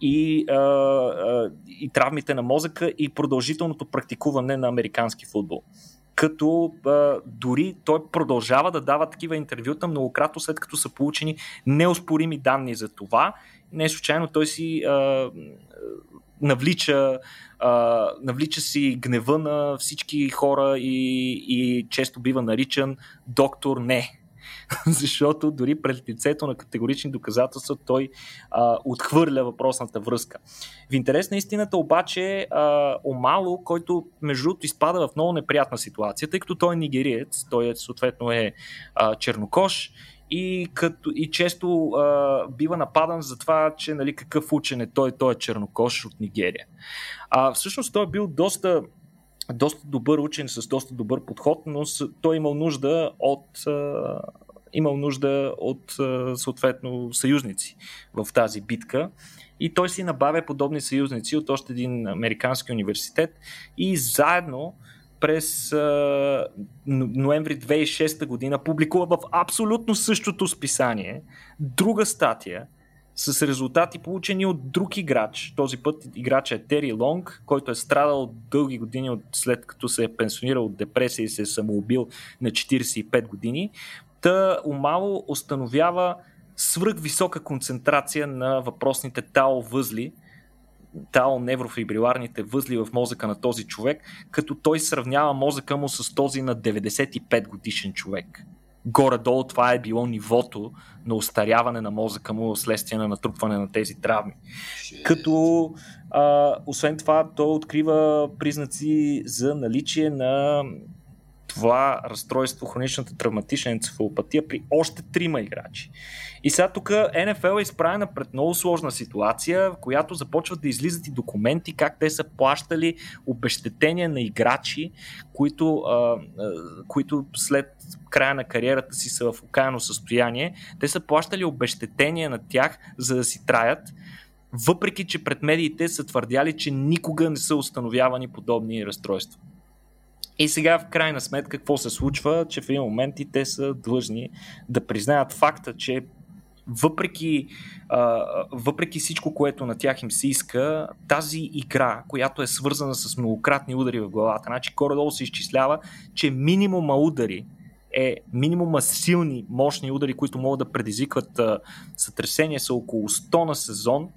и, а, а, и травмите на мозъка и продължителното практикуване на американски футбол. Като а, дори той продължава да дава такива интервюта многократно след като са получени неоспорими данни за това. Не случайно той си а, навлича, а, навлича си гнева на всички хора и, и често бива наричан доктор не защото дори пред лицето на категорични доказателства той а, отхвърля въпросната връзка. В интерес на истината обаче а, Омало, който между другото изпада в много неприятна ситуация, тъй като той е нигериец, той е, съответно е а, чернокош и, като, и често а, бива нападан за това, че нали, какъв учен е той, той е чернокош от Нигерия. А, всъщност той е бил доста доста добър учен с доста добър подход, но той е имал нужда от а, имал нужда от съответно съюзници в тази битка и той си набавя подобни съюзници от още един американски университет и заедно през ноември 2006 година публикува в абсолютно същото списание друга статия с резултати получени от друг играч. Този път играч е Тери Лонг, който е страдал дълги години от, след като се е пенсионирал от депресия и се е самоубил на 45 години. Та умало установява свръхвисока концентрация на въпросните тао възли, тао неврофибриларните възли в мозъка на този човек, като той сравнява мозъка му с този на 95 годишен човек горе-долу това е било нивото на устаряване на мозъка му следствие на натрупване на тези травми. Като а, освен това, той открива признаци за наличие на това разстройство, хроничната травматична енцефалопатия при още трима играчи. И сега тук НФЛ е изправена пред много сложна ситуация, в която започват да излизат и документи как те са плащали обещетения на играчи, които, а, които след края на кариерата си са в окаяно състояние. Те са плащали обещетения на тях, за да си траят въпреки че пред медиите са твърдяли, че никога не са установявани подобни разстройства. И сега в крайна сметка какво се случва, че в един момент и те са длъжни да признаят факта, че въпреки, а, въпреки всичко, което на тях им се иска, тази игра, която е свързана с многократни удари в главата, значи горе-долу се изчислява, че минимума удари е минимума силни, мощни удари, които могат да предизвикват а, сътресение са около 100 на сезон,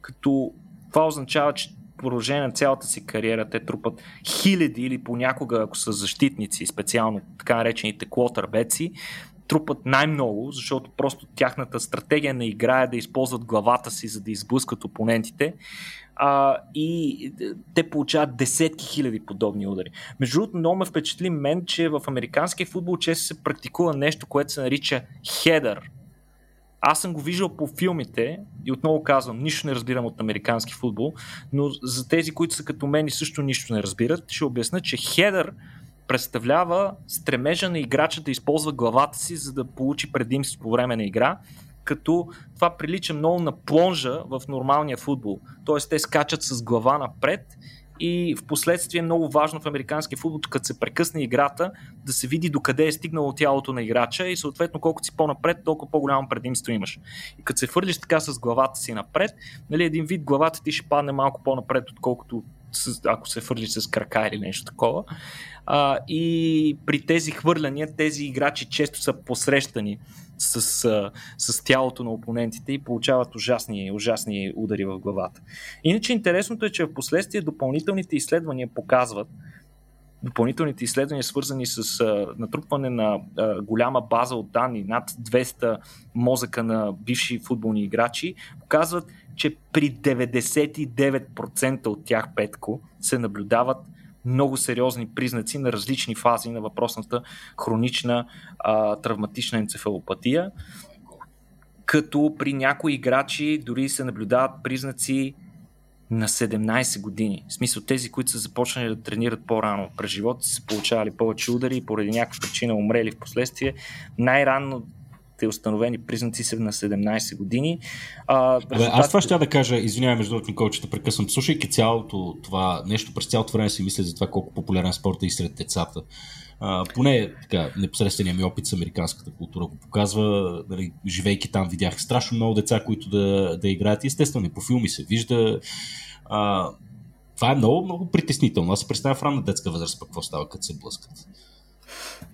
като това означава, че продължение на цялата си кариера те трупат хиляди или понякога, ако са защитници, специално така наречените клотърбеци, трупат най-много, защото просто тяхната стратегия на игра е да използват главата си, за да изблъскат опонентите. А, и те получават десетки хиляди подобни удари. Между другото, много ме впечатли мен, че в американския футбол често се практикува нещо, което се нарича хедър аз съм го виждал по филмите и отново казвам, нищо не разбирам от американски футбол, но за тези, които са като мен и също нищо не разбират, ще обясня, че хедър представлява стремежа на играча да използва главата си, за да получи предимство по време на игра, като това прилича много на плонжа в нормалния футбол. Тоест те скачат с глава напред и в последствие е много важно в американския футбол, като се прекъсне играта, да се види докъде е стигнало тялото на играча и съответно колкото си по-напред, толкова по-голямо предимство имаш. И като се фърлиш така с главата си напред, нали, един вид главата ти ще падне малко по-напред, отколкото ако се фърлиш с крака или нещо такова. А, и при тези хвърляния, тези играчи често са посрещани с, с, тялото на опонентите и получават ужасни, ужасни удари в главата. Иначе интересното е, че в последствие допълнителните изследвания показват, допълнителните изследвания, свързани с а, натрупване на а, голяма база от данни, над 200 мозъка на бивши футболни играчи, показват, че при 99% от тях, Петко, се наблюдават много сериозни признаци на различни фази на въпросната хронична а, травматична енцефалопатия, като при някои играчи дори се наблюдават признаци на 17 години. В смисъл тези, които са започнали да тренират по-рано през живота са получавали повече удари и поради някаква причина умрели в последствие. Най-рано те установени признаци са на 17 години. А, резултат... Аз това ще да кажа, извинявай между другото, Никол, че те прекъсвам. Слушайки цялото това нещо, през цялото време си мисля за това колко популярен спорт е и сред децата. А, поне така, непосредствения ми опит с американската култура го показва. Нали, живейки там, видях страшно много деца, които да, да играят. Естествено, по филми се вижда. А, това е много, много притеснително. Аз се представя в ранна детска възраст, пък какво става, като се блъскат.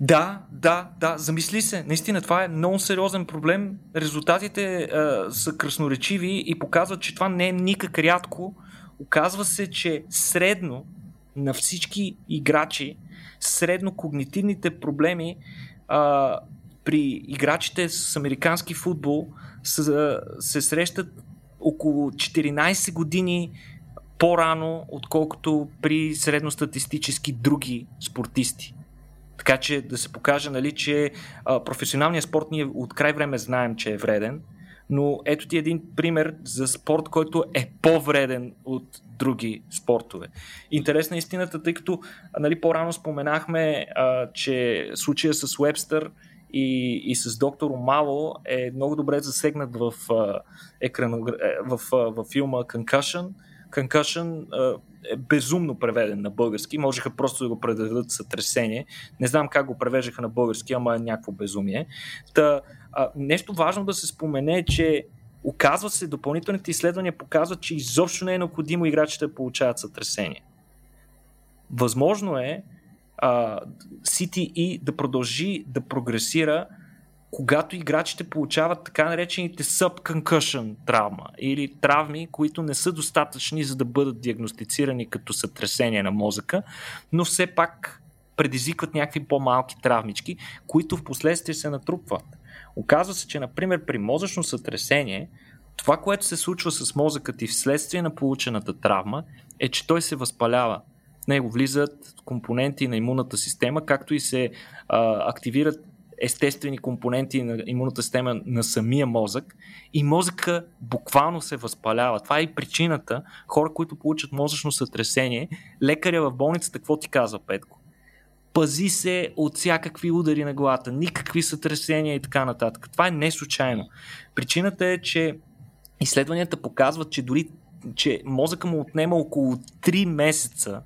Да, да, да, замисли се. Наистина това е много сериозен проблем. Резултатите а, са красноречиви и показват, че това не е никак рядко. Оказва се, че средно на всички играчи, средно когнитивните проблеми а, при играчите с американски футбол са, се срещат около 14 години по-рано, отколкото при средностатистически други спортисти. Така че да се покаже, нали, че а, професионалният спорт ние от край време знаем, че е вреден, но ето ти един пример за спорт, който е по-вреден от други спортове. Интересна е истината, тъй като нали, по-рано споменахме, а, че случая с Уебстър и, и с доктор Омало е много добре засегнат в, а, екрано, е, в, а, в филма Concussion. Concussion е безумно преведен на български. Можеха просто да го предадат сътресение. Не знам как го превеждаха на български, ама е някакво безумие. Та, нещо важно да се спомене е, че оказва се, допълнителните изследвания показват, че изобщо не е необходимо играчите да получават сътресение. Възможно е а, CTE да продължи да прогресира когато играчите получават така наречените subconcussion травма или травми, които не са достатъчни за да бъдат диагностицирани като сътресение на мозъка, но все пак предизвикват някакви по-малки травмички, които в последствие се натрупват. Оказва се, че например при мозъчно сътресение, това, което се случва с мозъкът и вследствие на получената травма, е, че той се възпалява. В него влизат компоненти на имунната система, както и се а, активират естествени компоненти на имунната система на самия мозък и мозъка буквално се възпалява. Това е и причината хора, които получат мозъчно сътресение, лекаря в болницата, какво ти казва Петко? Пази се от всякакви удари на главата, никакви сътресения и така нататък. Това е не случайно. Причината е, че изследванията показват, че дори че мозъка му отнема около 3 месеца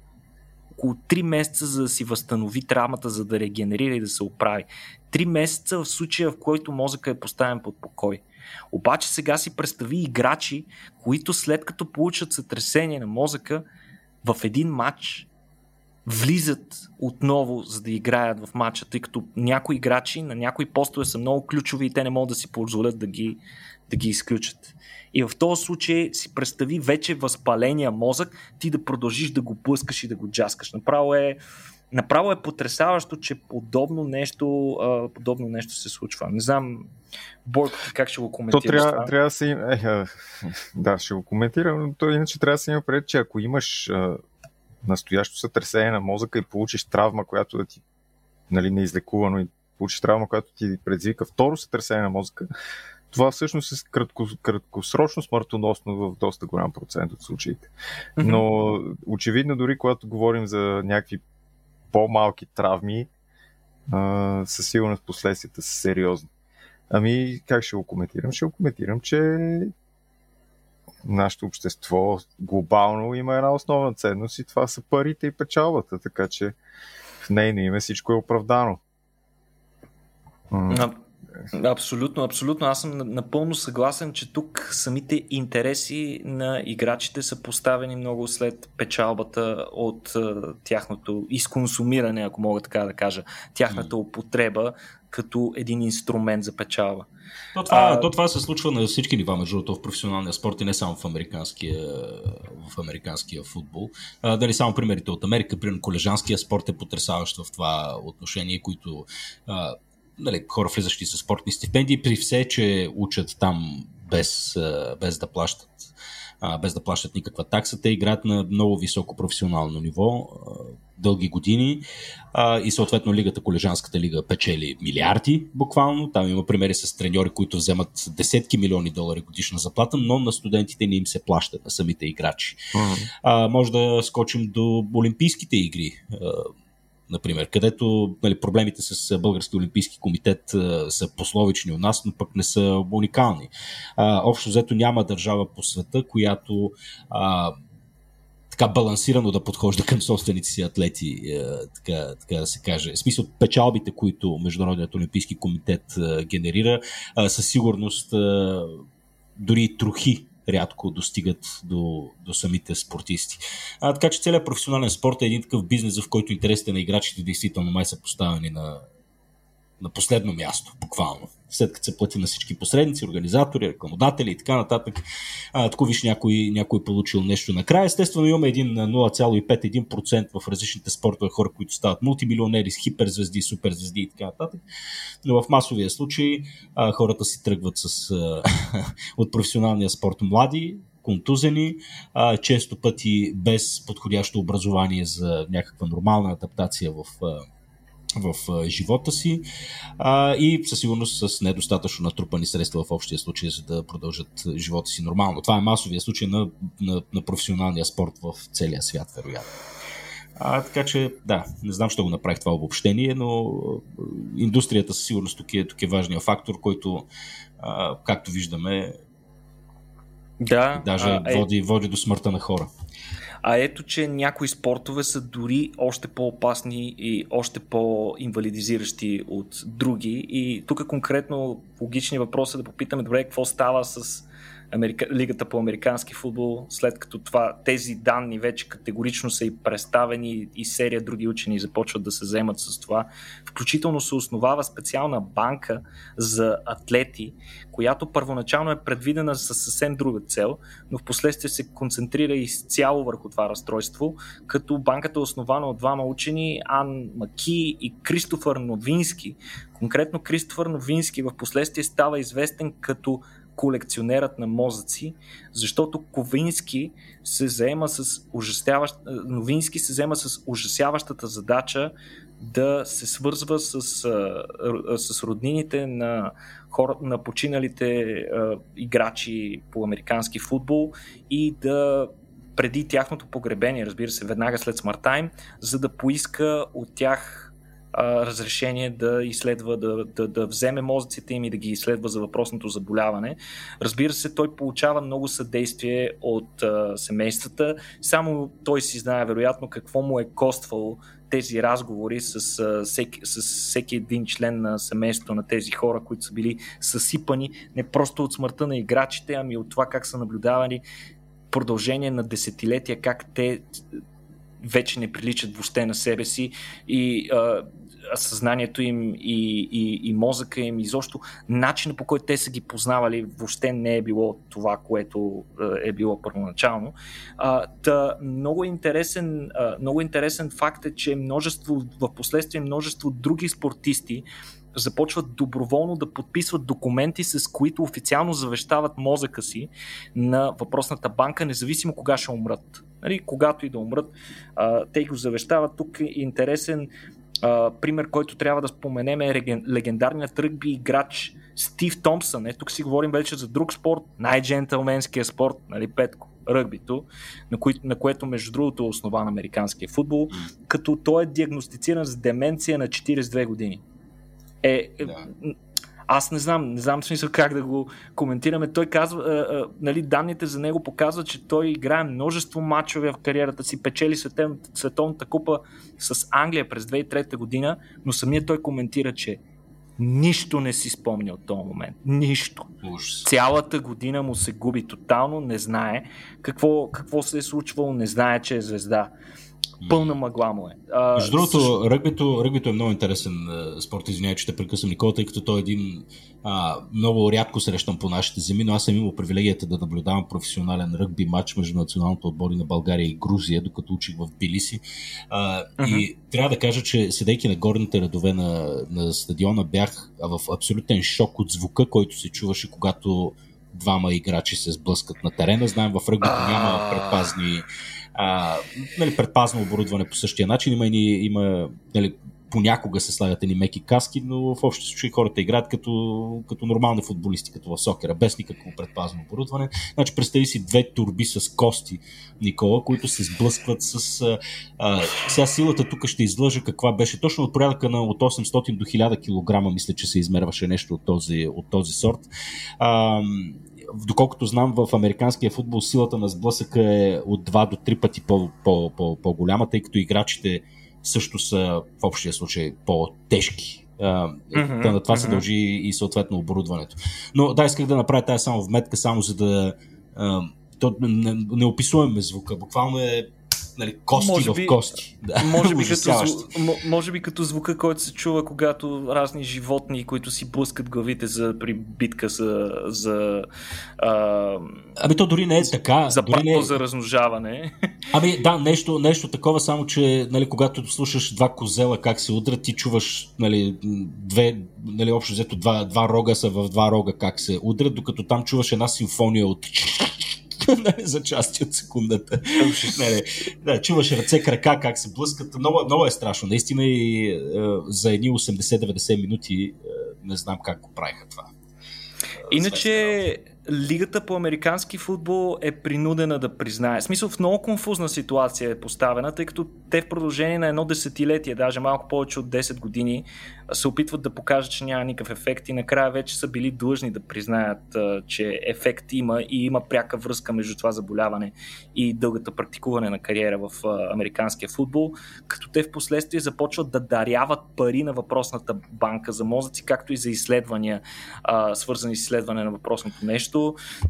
около 3 месеца, за да си възстанови травмата, за да регенерира и да се оправи. 3 месеца в случая, в който мозъка е поставен под покой. Обаче сега си представи играчи, които след като получат сътресение на мозъка, в един матч влизат отново, за да играят в матча, тъй като някои играчи на някои постове са много ключови и те не могат да си позволят да ги, да ги изключат. И в този случай си представи вече възпаления мозък, ти да продължиш да го плъскаш и да го джаскаш. Направо е, направо е потрясаващо, че подобно нещо, а, подобно нещо се случва. Не знам, Бойко, как ще го коментираш? То трябва, трябва да се има... Е, да, ще го коментирам, но то иначе трябва да се има пред, че ако имаш а, настоящо сътресение на мозъка и получиш травма, която да ти нали, неизлекувано и получиш травма, която ти предизвика второ сътресение на мозъка, това всъщност е кратко, краткосрочно смъртоносно в доста голям процент от случаите. Но очевидно дори когато говорим за някакви по-малки травми, а, със сигурност последствията са сериозни. Ами, как ще го коментирам? Ще го коментирам, че нашето общество глобално има една основна ценност и това са парите и печалбата, така че в нейно име всичко е оправдано. Абсолютно, абсолютно. Аз съм напълно съгласен, че тук самите интереси на играчите са поставени много след печалбата от тяхното изконсумиране, ако мога така да кажа, тяхната употреба като един инструмент за печалба. То това, а, то това се случва на всички нива, между другото, в професионалния спорт и не само в американския, в американския футбол. А, дали само примерите от Америка, примерно колежанския спорт е потрясаващ в това отношение, които а, нали, хора влизащи с спортни стипендии, при все, че учат там без, без да плащат без да плащат никаква такса. Те играят на много високо професионално ниво, дълги години и съответно лигата, колежанската лига печели милиарди буквално. Там има примери с треньори, които вземат десетки милиони долари годишна заплата, но на студентите не им се плащат, на самите играчи. Mm-hmm. А, може да скочим до Олимпийските игри например, където нали, проблемите с Български олимпийски комитет са пословични у нас, но пък не са уникални. А, общо взето няма държава по света, която а, така балансирано да подхожда към собствените си атлети, така, така да се каже. В смисъл, печалбите, които Международният олимпийски комитет генерира, със сигурност дори трохи рядко достигат до, до самите спортисти. А, така че целият професионален спорт е един такъв бизнес, в който интересите на играчите действително май са поставени на, на последно място, буквално. След като се плати на всички посредници, организатори, рекламодатели и така нататък. А, тако виж някой, някой получил нещо накрая. Естествено имаме един 0,5-1% в различните спортове хора, които стават мултимилионери с хиперзвезди, суперзвезди и така нататък. Но в масовия случай а, хората си тръгват с, а, от професионалния спорт млади, контузени, а, често пъти без подходящо образование за някаква нормална адаптация в в живота си а, и със сигурност с недостатъчно натрупани средства в общия случай, за да продължат живота си нормално. Това е масовия случай на, на, на професионалния спорт в целия свят, вероятно. А, така че, да, не знам, що го направих това обобщение, но индустрията със сигурност тук е, тук е важният фактор, който, а, както виждаме, да, даже а, е... води, води до смъртта на хора. А ето, че някои спортове са дори още по-опасни и още по-инвалидизиращи от други. И тук конкретно логичният въпрос е да попитаме, добре, какво става с Америка... Лигата по американски футбол, след като това, тези данни вече категорично са и представени и серия други учени започват да се вземат с това. Включително се основава специална банка за атлети, която първоначално е предвидена с съвсем друга цел, но в последствие се концентрира изцяло върху това разстройство, като банката е основана от двама учени, Ан Маки и Кристофър Новински. Конкретно Кристофър Новински в последствие става известен като колекционерът на мозъци, защото Ковински се заема с ужасяващ... Новински се заема с ужасяващата задача да се свързва с, с роднините на, хора, на починалите а, играчи по американски футбол и да преди тяхното погребение, разбира се, веднага след смъртта им, за да поиска от тях разрешение да изследва, да, да, да вземе мозъците им и да ги изследва за въпросното заболяване. Разбира се, той получава много съдействие от а, семействата. Само той си знае вероятно какво му е коствало тези разговори с, а, всеки, с всеки един член на семейството на тези хора, които са били съсипани не просто от смъртта на играчите, ами от това как са наблюдавани продължение на десетилетия, как те вече не приличат въобще на себе си и а, съзнанието им и, и, и мозъка им, изобщо начина по който те са ги познавали въобще не е било това, което е било първоначално. А, та, много, интересен, а, много интересен факт е, че множество, в последствие множество други спортисти започват доброволно да подписват документи, с които официално завещават мозъка си на въпросната банка, независимо кога ще умрат. Нали, когато и да умрат, а, те го завещават. Тук е интересен а, пример, който трябва да споменем е легендарният ръгби играч Стив Томпсън. Е, тук си говорим вече за друг спорт, най-джентълменския спорт, нали, Петко, ръгбито, на, кои, на което между другото е основан американския футбол, като той е диагностициран с деменция на 42 години. Е, е да аз не знам, не знам смисъл как да го коментираме. Той казва, а, а, нали, данните за него показват, че той играе множество матчове в кариерата си, печели светен, световната купа с Англия през 2003 година, но самият той коментира, че нищо не си спомня от този момент. Нищо. Ужас. Цялата година му се губи тотално, не знае какво, какво се е случвало, не знае, че е звезда пълна мъгла му е. А, Между другото, също... ръгбито, ръгбито е много интересен спорт, извинявай, че те прекъсвам Никола, тъй като той е един а, много рядко срещам по нашите земи, но аз съм имал привилегията да наблюдавам професионален ръгби матч между националното отбори на България и Грузия, докато учих в Билиси. А, uh-huh. И трябва да кажа, че седейки на горните редове на, на стадиона, бях в абсолютен шок от звука, който се чуваше, когато двама играчи се сблъскат на терена. Знаем, в ръгбито няма предпазни нали, предпазно оборудване по същия начин. Има, има нали, понякога се слагат едни меки каски, но в общи случаи хората играят като, като нормални футболисти, като в сокера, без никакво предпазно оборудване. Значи представи си две турби с кости, Никола, които се сблъскват с... А, сега силата тук ще излъжа каква беше. Точно от порядъка на от 800 до 1000 кг, мисля, че се измерваше нещо от този, от този сорт. А, доколкото знам, в американския футбол силата на сблъсъка е от 2 до 3 пъти по, по, по, по-голяма, тъй като играчите също са в общия случай по-тежки. mm-hmm, на това mm-hmm. се дължи и съответно оборудването. Но да, исках да направя тази само вметка, само за да. то, не, не описуваме звука. Буквално е нали, кости може би, в кости. Да. Може, би като, може би като звука, който се чува, когато разни животни, които си блъскат главите за, при битка за... за а... Ами то дори не е така. За дори не е... за размножаване. Ами да, нещо, нещо такова, само че нали, когато слушаш два козела как се удрят, ти чуваш нали, две, нали, общо взето два, два рога са в два рога как се удрят, докато там чуваш една симфония от нали, за части от секундата. не, не. Да, чуваш ръце, крака, как се блъскат. Много, много е страшно. Наистина и е, за едни 80-90 минути е, не знам как го правиха това. Иначе, Лигата по американски футбол е принудена да признае. В смисъл в много конфузна ситуация е поставена, тъй като те в продължение на едно десетилетие, даже малко повече от 10 години, се опитват да покажат, че няма никакъв ефект и накрая вече са били длъжни да признаят, че ефект има и има пряка връзка между това заболяване и дългата практикуване на кариера в американския футбол, като те в последствие започват да даряват пари на въпросната банка за мозъци, както и за изследвания, свързани с изследване на въпросното нещо.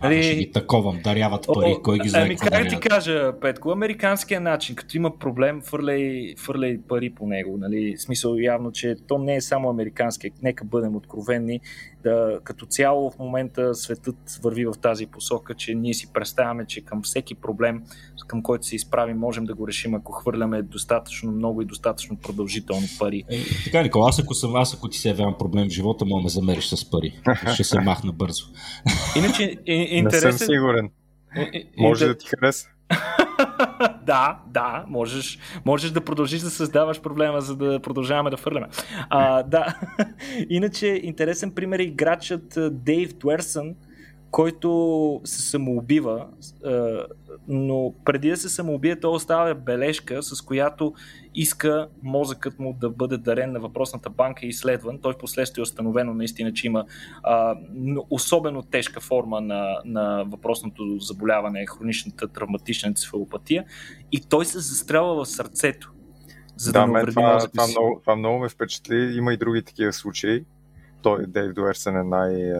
Нали... ще ги таковам, даряват пари, О, кой ги знае ами, как ти кажа, Петко, американския начин, като има проблем, фърляй, фърляй пари по него. Нали? Смисъл явно, че то не е само американски, нека бъдем откровенни, да, като цяло в момента светът върви в тази посока, че ние си представяме, че към всеки проблем, към който се изправим, можем да го решим, ако хвърляме достатъчно много и достатъчно продължително пари. Е, така, Никола, аз ако съм аз, ако ти се явявам проблем в живота, мога да ме замериш с пари. Ще се махна бързо. Иначе, интересен... Не съм сигурен. Може да ти хареса. да, да, можеш, можеш да продължиш да създаваш проблема, за да продължаваме да фърляме. А, да. Иначе интересен пример е играчът Дейв Дуерсън, който се самоубива, но преди да се самоубие, той оставя бележка, с която иска мозъкът му да бъде дарен на въпросната банка и изследван. Той в последствие е установено наистина, че има а, особено тежка форма на, на въпросното заболяване, хроничната травматична енцефалопатия и той се застрелва в сърцето. За да, да мен това, това, много, това много ме впечатли. Има и други такива случаи. Той, Дейв Дуерсън е най-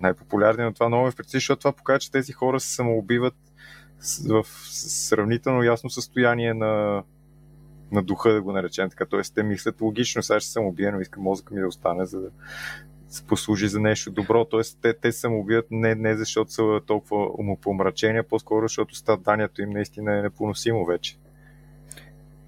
най-популярният, но това много ме впечатли, защото това показва, че тези хора се самоубиват в сравнително ясно състояние на, на духа, да го наречем така. Тоест, те мислят логично, сега ще съм но искам мозъка ми да остане, за да се послужи за нещо добро. Тоест, те, те се убият не, не защото са толкова умопомрачени, а по-скоро защото страданието им наистина е непоносимо вече.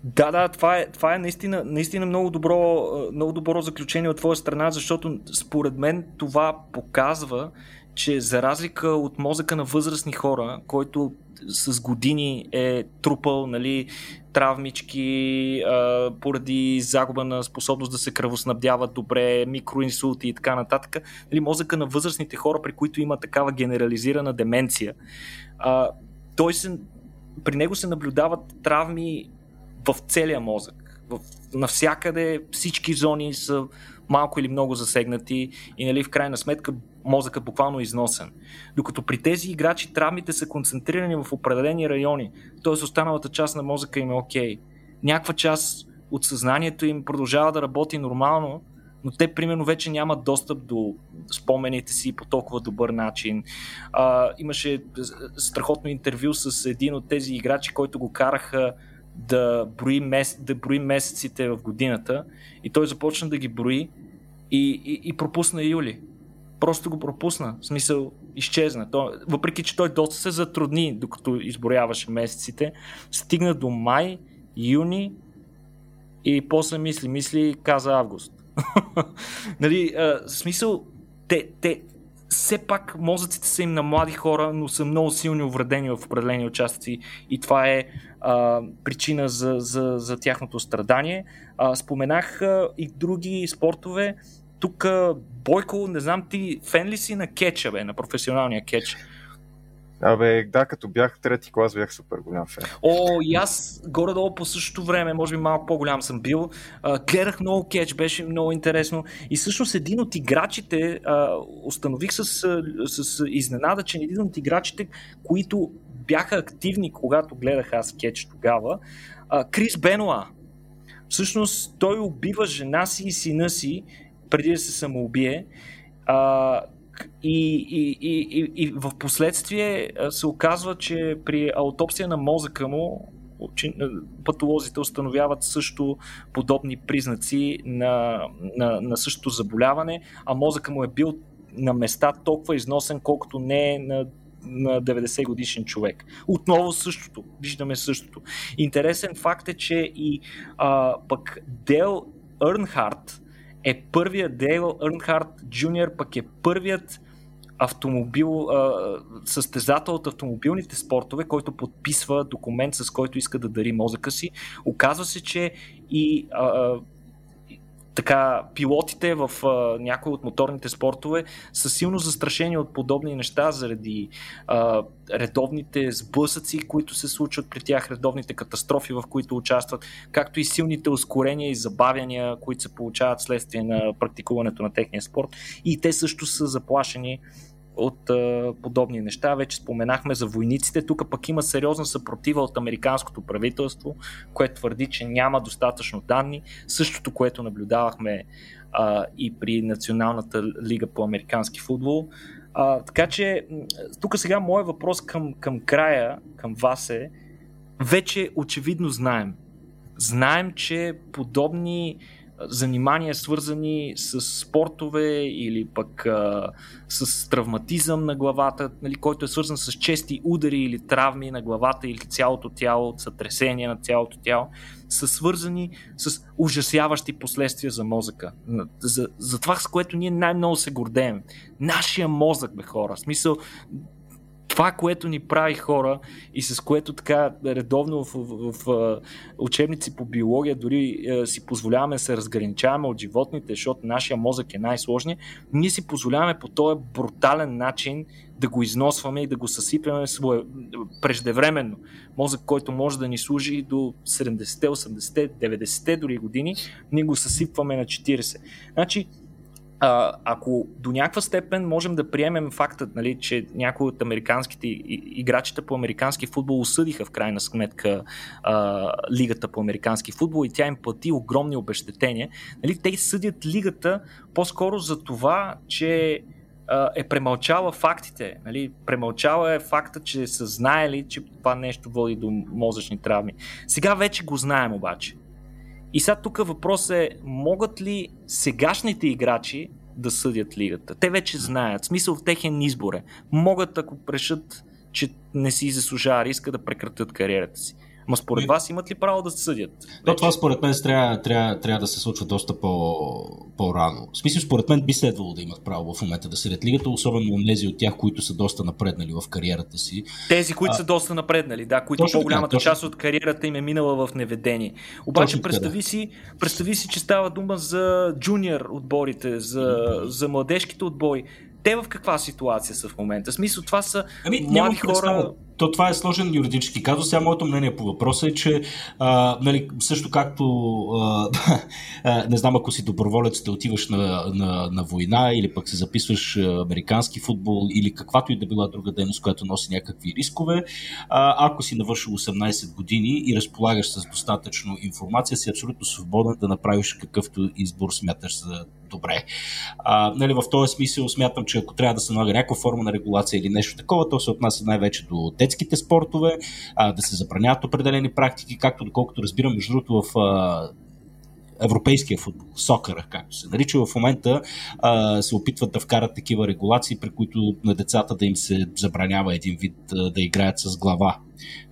Да, да, това е, това е наистина, наистина много, добро, много добро заключение от твоя страна, защото според мен това показва, че за разлика от мозъка на възрастни хора, който с години е трупал нали, травмички а, поради загуба на способност да се кръвоснабдяват добре, микроинсулти и така нататък, нали, мозъка на възрастните хора, при които има такава генерализирана деменция, а, той се, при него се наблюдават травми в целия мозък. В, навсякъде всички зони са малко или много засегнати и нали, в крайна сметка мозъкът буквално износен. Докато при тези играчи травмите са концентрирани в определени райони, т.е. останалата част на мозъка им е окей. Okay. Някаква част от съзнанието им продължава да работи нормално, но те примерно вече нямат достъп до спомените си по толкова добър начин. А, имаше страхотно интервю с един от тези играчи, който го караха да брои, мес, да брои месеците в годината и той започна да ги брои и, и, и пропусна юли. Просто го пропусна. В смисъл, изчезна. То, въпреки, че той доста се затрудни, докато изброяваше месеците, стигна до май, юни и после мисли, мисли, каза август. нали, а, смисъл, те, те, все пак мозъците са им на млади хора, но са много силни увредени в определени участъци и това е а, причина за, за, за тяхното страдание. А, споменах а, и други спортове. Тук Бойко, не знам ти, фен ли си на кетча, бе, на професионалния кетч? Абе, да, като бях трети клас, бях супер голям фен. О, и аз горе-долу по същото време, може би малко по-голям съм бил. Гледах много кетч, беше много интересно. И всъщност един от играчите, установих с, с изненада, че един от играчите, които бяха активни, когато гледах аз кетч тогава, Крис Бенуа. Всъщност той убива жена си и сина си преди да се самоубие. И, и, и, и, в последствие се оказва, че при аутопсия на мозъка му патолозите установяват също подобни признаци на, на, на същото заболяване, а мозъка му е бил на места толкова износен, колкото не е на на 90 годишен човек. Отново същото. Виждаме същото. Интересен факт е, че и а, пък Дел Ернхарт е първият Дейл Ернхарт Джуниор, пък е първият автомобил, а, състезател от автомобилните спортове, който подписва документ, с който иска да дари мозъка си. Оказва се, че и а, така, пилотите в а, някои от моторните спортове са силно застрашени от подобни неща заради а, редовните сблъсъци, които се случват при тях, редовните катастрофи, в които участват, както и силните ускорения и забавяния, които се получават следствие на практикуването на техния спорт. И те също са заплашени от а, подобни неща. Вече споменахме за войниците. Тук пък има сериозна съпротива от американското правителство, което твърди, че няма достатъчно данни. Същото, което наблюдавахме а, и при Националната лига по американски футбол. А, така че, тук сега моят въпрос към, към края, към вас е, вече очевидно знаем. Знаем, че подобни занимания, свързани с спортове или пък а, с травматизъм на главата, нали, който е свързан с чести удари или травми на главата или цялото тяло, сътресение на цялото тяло, са свързани с ужасяващи последствия за мозъка. За, за това, с което ние най-много се гордеем. Нашия мозък, бе хора. В смисъл, това, което ни прави хора и с което така редовно в, в, в, учебници по биология дори е, си позволяваме да се разграничаваме от животните, защото нашия мозък е най-сложният, ние си позволяваме по този брутален начин да го износваме и да го съсипяме свое, преждевременно. Мозък, който може да ни служи до 70, 80, 90 дори години, ние го съсипваме на 40. Значи, а, ако до някаква степен можем да приемем фактът, нали, че някои от американските играчите по американски футбол осъдиха в крайна сметка а, лигата по американски футбол и тя им плати огромни обещетения, нали, те съдят лигата по-скоро за това, че е премълчала фактите. Нали? Премълчала е факта, че са знаели, че това нещо води до мозъчни травми. Сега вече го знаем обаче. И сега тук въпрос е, могат ли сегашните играчи да съдят лигата? Те вече знаят, смисъл в техен избор е. Могат, ако решат, че не си заслужава риска да прекратят кариерата си. Ма според вас имат ли право да съдят? То, това според мен трябва, трябва, трябва да се случва доста по, по-рано. В смисъл, според мен би следвало да имат право в момента да съдят лигата, особено тези от тях, които са доста напреднали в кариерата си. Тези, които а, са доста напреднали, да, които по-голямата така, част от кариерата им е минала в неведение. Обаче точно представи, да. си, представи си, че става дума за джуниор отборите, за, за младежките отбори те в каква ситуация са в момента? В смисъл, това са ами, млади хора... Представа то това е сложен юридически казус. Сега моето мнение по въпроса е, че а, нали, също както а, не знам ако си доброволец да отиваш на, на, на война или пък се записваш американски футбол или каквато и да била друга дейност, която носи някакви рискове, а, ако си навършил 18 години и разполагаш с достатъчно информация, си абсолютно свободен да направиш какъвто избор смяташ за добре. А, нали, в този смисъл смятам, че ако трябва да се налага някаква форма на регулация или нещо такова, то се отнася най-вече до детските спортове, а, да се забраняват определени практики, както доколкото разбирам, между другото в а, европейския футбол, сокъра, както се нарича, в момента а, се опитват да вкарат такива регулации, при които на децата да им се забранява един вид а, да играят с глава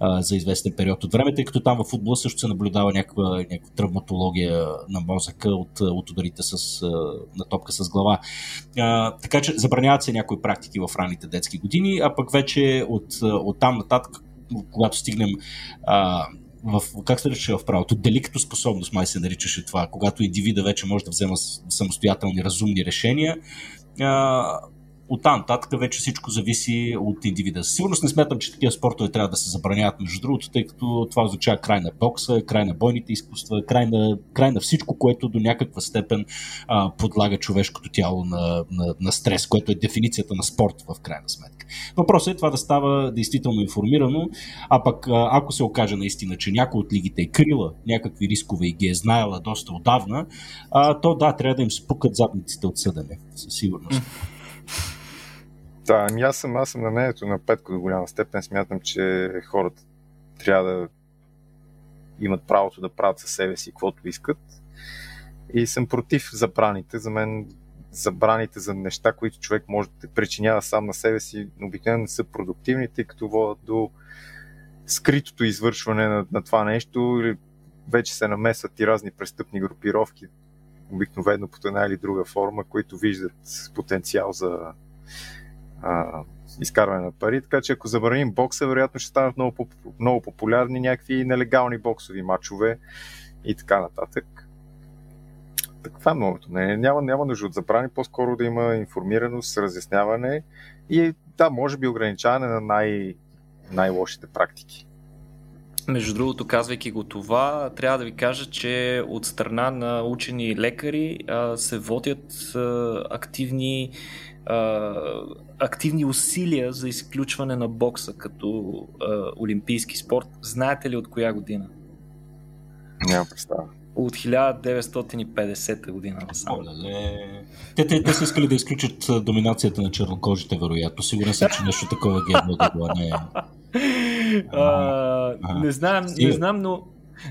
а, за известен период от време, тъй като там в футбола също се наблюдава някаква, някаква травматология на мозъка от, от ударите с, на топка с глава. А, така че забраняват се някои практики в ранните детски години, а пък вече от, от там нататък, когато стигнем а, в, как се нарича в правото? Деликто способност, май се наричаше това, когато индивида вече може да взема самостоятелни, разумни решения. А, от там нататък вече всичко зависи от индивида. Сигурно не смятам, че такива спортове трябва да се забраняват, между другото, тъй като това означава край на бокса, край на бойните изкуства, край на, край на всичко, което до някаква степен а, подлага човешкото тяло на, на, на стрес, което е дефиницията на спорт в крайна сметка. Въпросът е това да става действително информирано, а пък ако се окаже наистина, че някой от лигите е крила някакви рискове и ги е знаела доста отдавна, а, то да, трябва да им спукат задниците от съдене, със сигурност. Да, ами аз съм, аз съм на мнението на Петко до голяма степен. Смятам, че хората трябва да имат правото да правят със себе си каквото искат. И съм против забраните. За мен забраните за неща, които човек може да причинява сам на себе си, обикновено не са продуктивни, тъй като водят до скритото извършване на, на това нещо или вече се намесват и разни престъпни групировки, обикновено под една или друга форма, които виждат потенциал за а, изкарване на пари. Така че ако забраним бокса, вероятно ще станат много, много популярни някакви нелегални боксови матчове и така нататък. Това е многото. Не, няма, няма нужда от забрани, по-скоро да има информираност, разясняване и да, може би ограничаване на най- най-лошите практики. Между другото, казвайки го това, трябва да ви кажа, че от страна на учени и лекари а, се водят а, активни, а, активни усилия за изключване на бокса като а, олимпийски спорт. Знаете ли от коя година? Няма представа. От 1950 година насам. Те, те, те са искали да изключат доминацията на чернокожите, вероятно. Сигурен съм, че нещо такова ги е много не е. А, не знам, не знам, но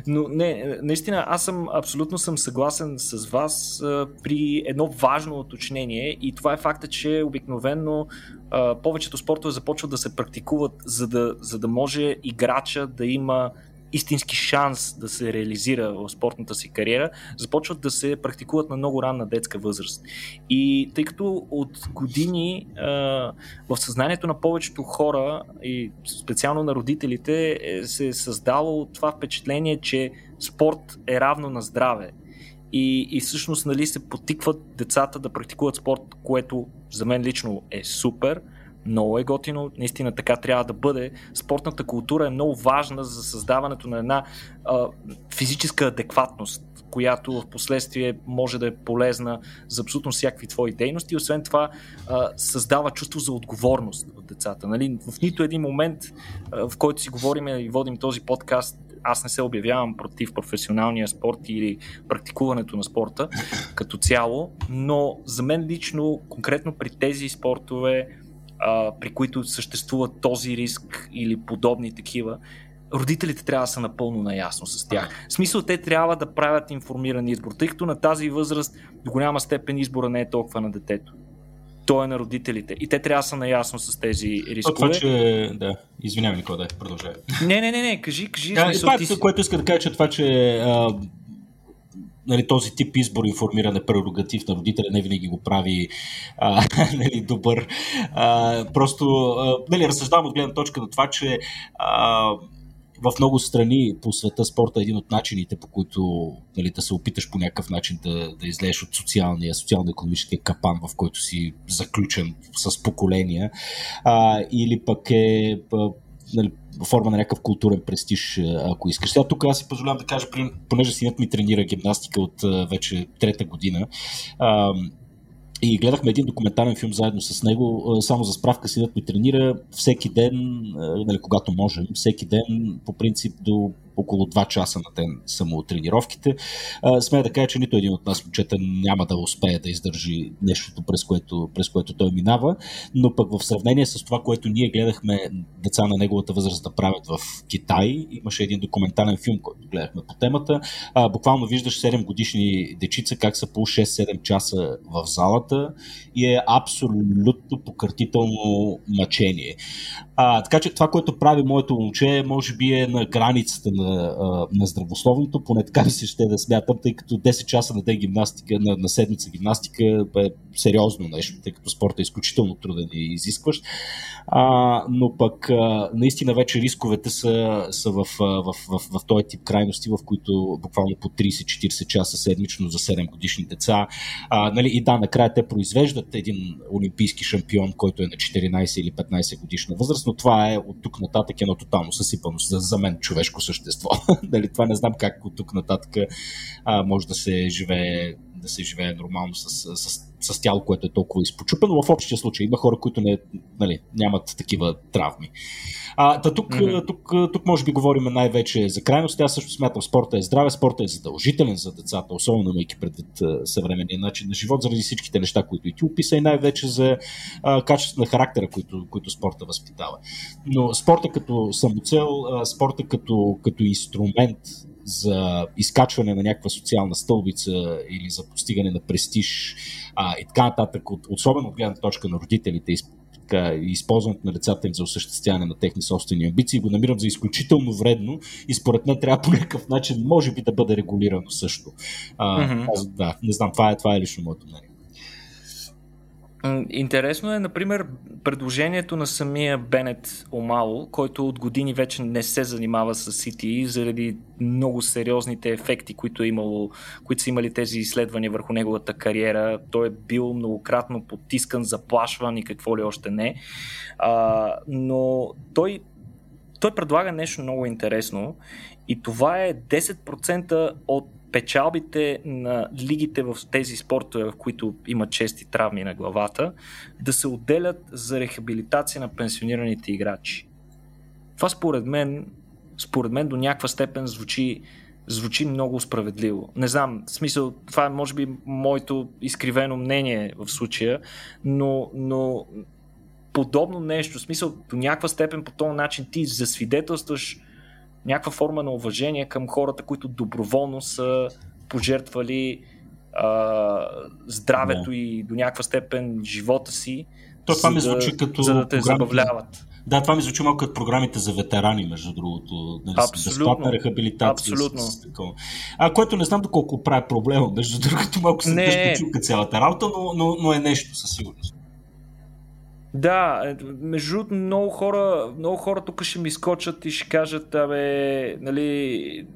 но не, наистина, аз съм абсолютно съм съгласен с вас а, при едно важно уточнение. И това е факта, че обикновено а, повечето спортове започват да се практикуват, за да, за да може играча да има истински шанс да се реализира в спортната си кариера, започват да се практикуват на много ранна детска възраст. И тъй като от години в съзнанието на повечето хора и специално на родителите е, се е създало това впечатление, че спорт е равно на здраве. И, и всъщност нали, се потикват децата да практикуват спорт, което за мен лично е супер – много е готино, наистина така трябва да бъде. Спортната култура е много важна за създаването на една а, физическа адекватност, която в последствие може да е полезна за абсолютно всякакви твои дейности. Освен това, а, създава чувство за отговорност в децата. Нали? В нито един момент, а, в който си говорим и водим този подкаст, аз не се обявявам против професионалния спорт или практикуването на спорта като цяло, но за мен лично, конкретно при тези спортове, а, при които съществува този риск или подобни такива, родителите трябва да са напълно наясно с тях. В смисъл, те трябва да правят информиран избор, тъй като на тази възраст до голяма степен избора не е толкова на детето. То е на родителите. И те трябва да са наясно с тези рискове. Това, че... Да, извинявай, Никола, да, продължай. Не, не, не, не, кажи, кажи. Да, смисъл, това, ти... Си... което иска да кажа, че това, че а, нали, този тип избор информиране прерогатив на родителя не винаги го прави а, нали, добър. А, просто а, нали, разсъждавам от гледна точка на това, че а, в много страни по света спорта е един от начините, по които нали, да се опиташ по някакъв начин да, да излезеш от социалния, социално-економическия капан, в който си заключен с поколения, а, или пък е нали, форма на някакъв културен престиж, ако искаш. Сега тук аз си позволявам да кажа, понеже синът ми тренира гимнастика от вече трета година, и гледахме един документален филм заедно с него. Само за справка, синът ми тренира всеки ден, нали, когато можем, всеки ден по принцип до около 2 часа на ден само тренировките. Смея да кажа, че нито един от нас момчета няма да успее да издържи нещото, през което, през което той минава, но пък в сравнение с това, което ние гледахме деца на неговата възраст да правят в Китай, имаше един документален филм, който гледахме по темата. Буквално виждаш 7 годишни дечица как са по 6-7 часа в залата и е абсолютно пократително мъчение. А, така че това, което прави моето момче, може би е на границата на на, здравословното, поне така ми се ще да смятам, тъй като 10 часа на ден гимнастика, на, на седмица гимнастика е сериозно нещо, тъй като спорта е изключително труден и изискващ. А, но пък а, наистина вече рисковете са, са в, в, в, в, в този тип крайности, в които буквално по 30-40 часа седмично за 7 годишни деца. А, нали, и да, накрая те произвеждат един олимпийски шампион, който е на 14 или 15 годишна възраст, но това е от тук нататък едно тотално съсипано за, за мен човешко същество. нали, това не знам как от тук нататък а, може да се живее да се живее нормално с, с, с тяло, което е толкова изпочупено. В общия случай има хора, които не, нали, нямат такива травми. А, да, тук, mm-hmm. тук, тук може би говорим най-вече за крайност. Аз също смятам, спорта е здраве, спорта е задължителен за децата, особено имайки предвид съвременния начин на живот, заради всичките неща, които и ти описа и най-вече за а, качеството на характера, които, които спорта възпитава. Но спорта като самоцел, спорта като, като инструмент за изкачване на някаква социална стълбица или за постигане на престиж а, и така нататък, от, особено от гледна точка на родителите и така, използването на децата им за осъществяване на техни собствени амбиции, го намирам за изключително вредно и според мен трябва по някакъв начин, може би, да бъде регулирано също. А, mm-hmm. аз, да, не знам, това е, това е лично моето мнение. Интересно е, например, предложението на самия Бенет Омало, който от години вече не се занимава с CTE заради много сериозните ефекти, които, е имало, които са имали тези изследвания върху неговата кариера. Той е бил многократно потискан, заплашван и какво ли още не. А, но той, той предлага нещо много интересно и това е 10% от печалбите на лигите в тези спортове, в които има чести травми на главата, да се отделят за рехабилитация на пенсионираните играчи. Това според мен, според мен до някаква степен звучи, звучи много справедливо. Не знам, в смисъл, това е може би моето изкривено мнение в случая, но, но подобно нещо, в смисъл до някаква степен по този начин ти засвидетелстваш някаква форма на уважение към хората, които доброволно са пожертвали а, здравето да. и до някаква степен живота си. То това ми звучи като. За да те забавляват. Да, това ми звучи малко като програмите за ветерани, между другото. Нали, Абсолютно. Безплатна рехабилитация. Абсолютно. С, с а, което не знам доколко прави проблема, между другото, малко се не... чука цялата работа, но, но, но е нещо със сигурност. Да, е, между другото, много хора, много хора тук ще ми скочат и ще кажат, абе, нали,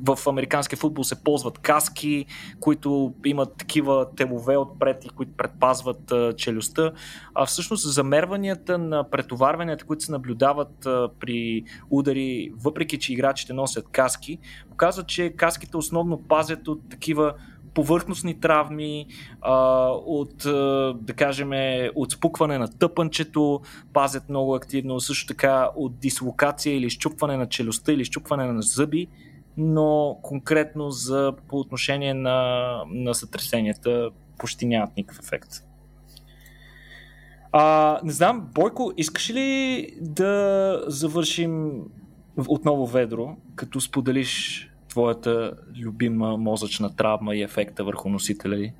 в американския футбол се ползват каски, които имат такива телове отпред и които предпазват а, челюстта. А всъщност замерванията на претоварванията, които се наблюдават а, при удари, въпреки че играчите носят каски, показват, че каските основно пазят от такива повърхностни травми, а, от, да кажем, от спукване на тъпънчето, пазят много активно, също така от дислокация или щупване на челюстта или щупване на зъби, но конкретно за, по отношение на, на сътресенията почти нямат никакъв ефект. А, не знам, Бойко, искаш ли да завършим отново ведро, като споделиш твоята любима мозъчна травма и ефекта върху носителя ли?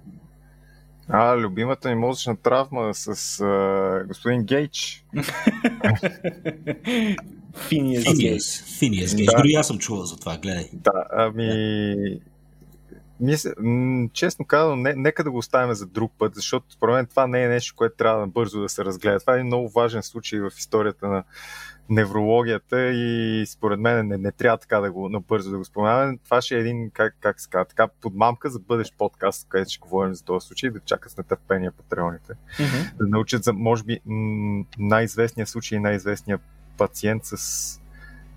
А, любимата ми мозъчна травма с а, господин Гейч. Финиас Гейч. Финиас Гейч. Да. Дори аз съм чувал за това, гледай. Да, ами... Мисля, честно казвам, не, нека да го оставим за друг път, защото според мен това не е нещо, което трябва бързо да се разгледа. Това е един много важен случай в историята на неврологията и според мен не, не трябва така да го набързо да го споменаваме. Това ще е един, как, как се казва, така подмамка за бъдещ подкаст, където ще говорим за този случай, да чакат с нетърпение патреоните. Mm-hmm. Да научат за, може би, най-известния случай, най-известния пациент с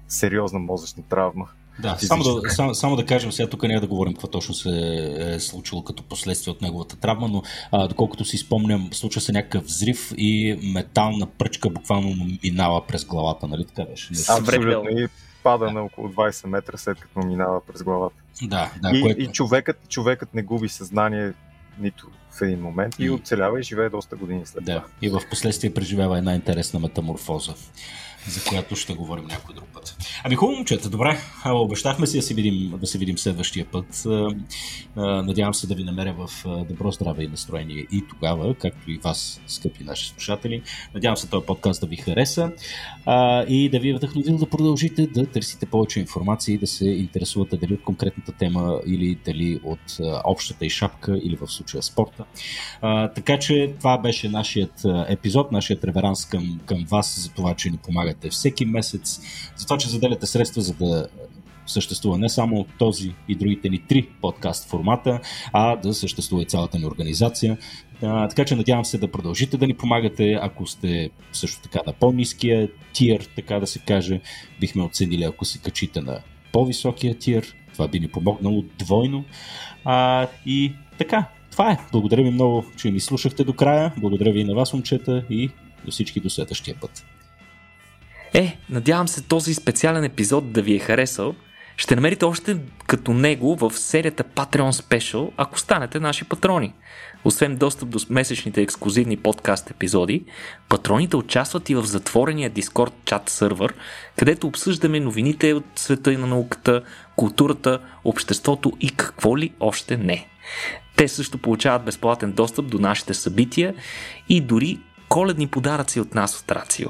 сериозна мозъчна травма. Да, само да, само, само да кажем, сега тук няма да говорим какво точно се е случило като последствие от неговата травма, но а, доколкото си спомням, случва се някакъв взрив и метална пръчка буквално минава през главата, нали така беше? Абсолютно и пада на около 20 метра след като минава през главата. Да, да. И, което... и човекът, човекът не губи съзнание нито в един момент и, и оцелява и живее доста години след да. това. И в последствие преживява една интересна метаморфоза за която ще говорим някой друг път. Ами хубаво, момчета, добре. Обещахме си да се видим, да се видим следващия път. Надявам се да ви намеря в добро здраве и настроение и тогава, както и вас, скъпи наши слушатели. Надявам се този подкаст да ви хареса и да ви е вдъхновил да продължите да търсите повече информация и да се интересувате дали от конкретната тема или дали от общата и шапка или в случая спорта. Така че това беше нашият епизод, нашият реверанс към, към вас за това, че ни помагате помагате всеки месец, за това, че заделяте средства, за да съществува не само този и другите ни три подкаст формата, а да съществува и цялата ни организация. А, така че надявам се да продължите да ни помагате. Ако сте също така на по-низкия тир, така да се каже, бихме оценили ако се качите на по-високия тир. Това би ни помогнало двойно. А, и така, това е. Благодаря ви много, че ни слушахте до края. Благодаря ви и на вас, момчета, и до всички до следващия път. Е, надявам се този специален епизод да ви е харесал. Ще намерите още като него в серията Patreon Special, ако станете наши патрони. Освен достъп до месечните ексклюзивни подкаст епизоди, патроните участват и в затворения Discord чат сървър, където обсъждаме новините от света и на науката, културата, обществото и какво ли още не. Те също получават безплатен достъп до нашите събития и дори коледни подаръци от нас от Рацио.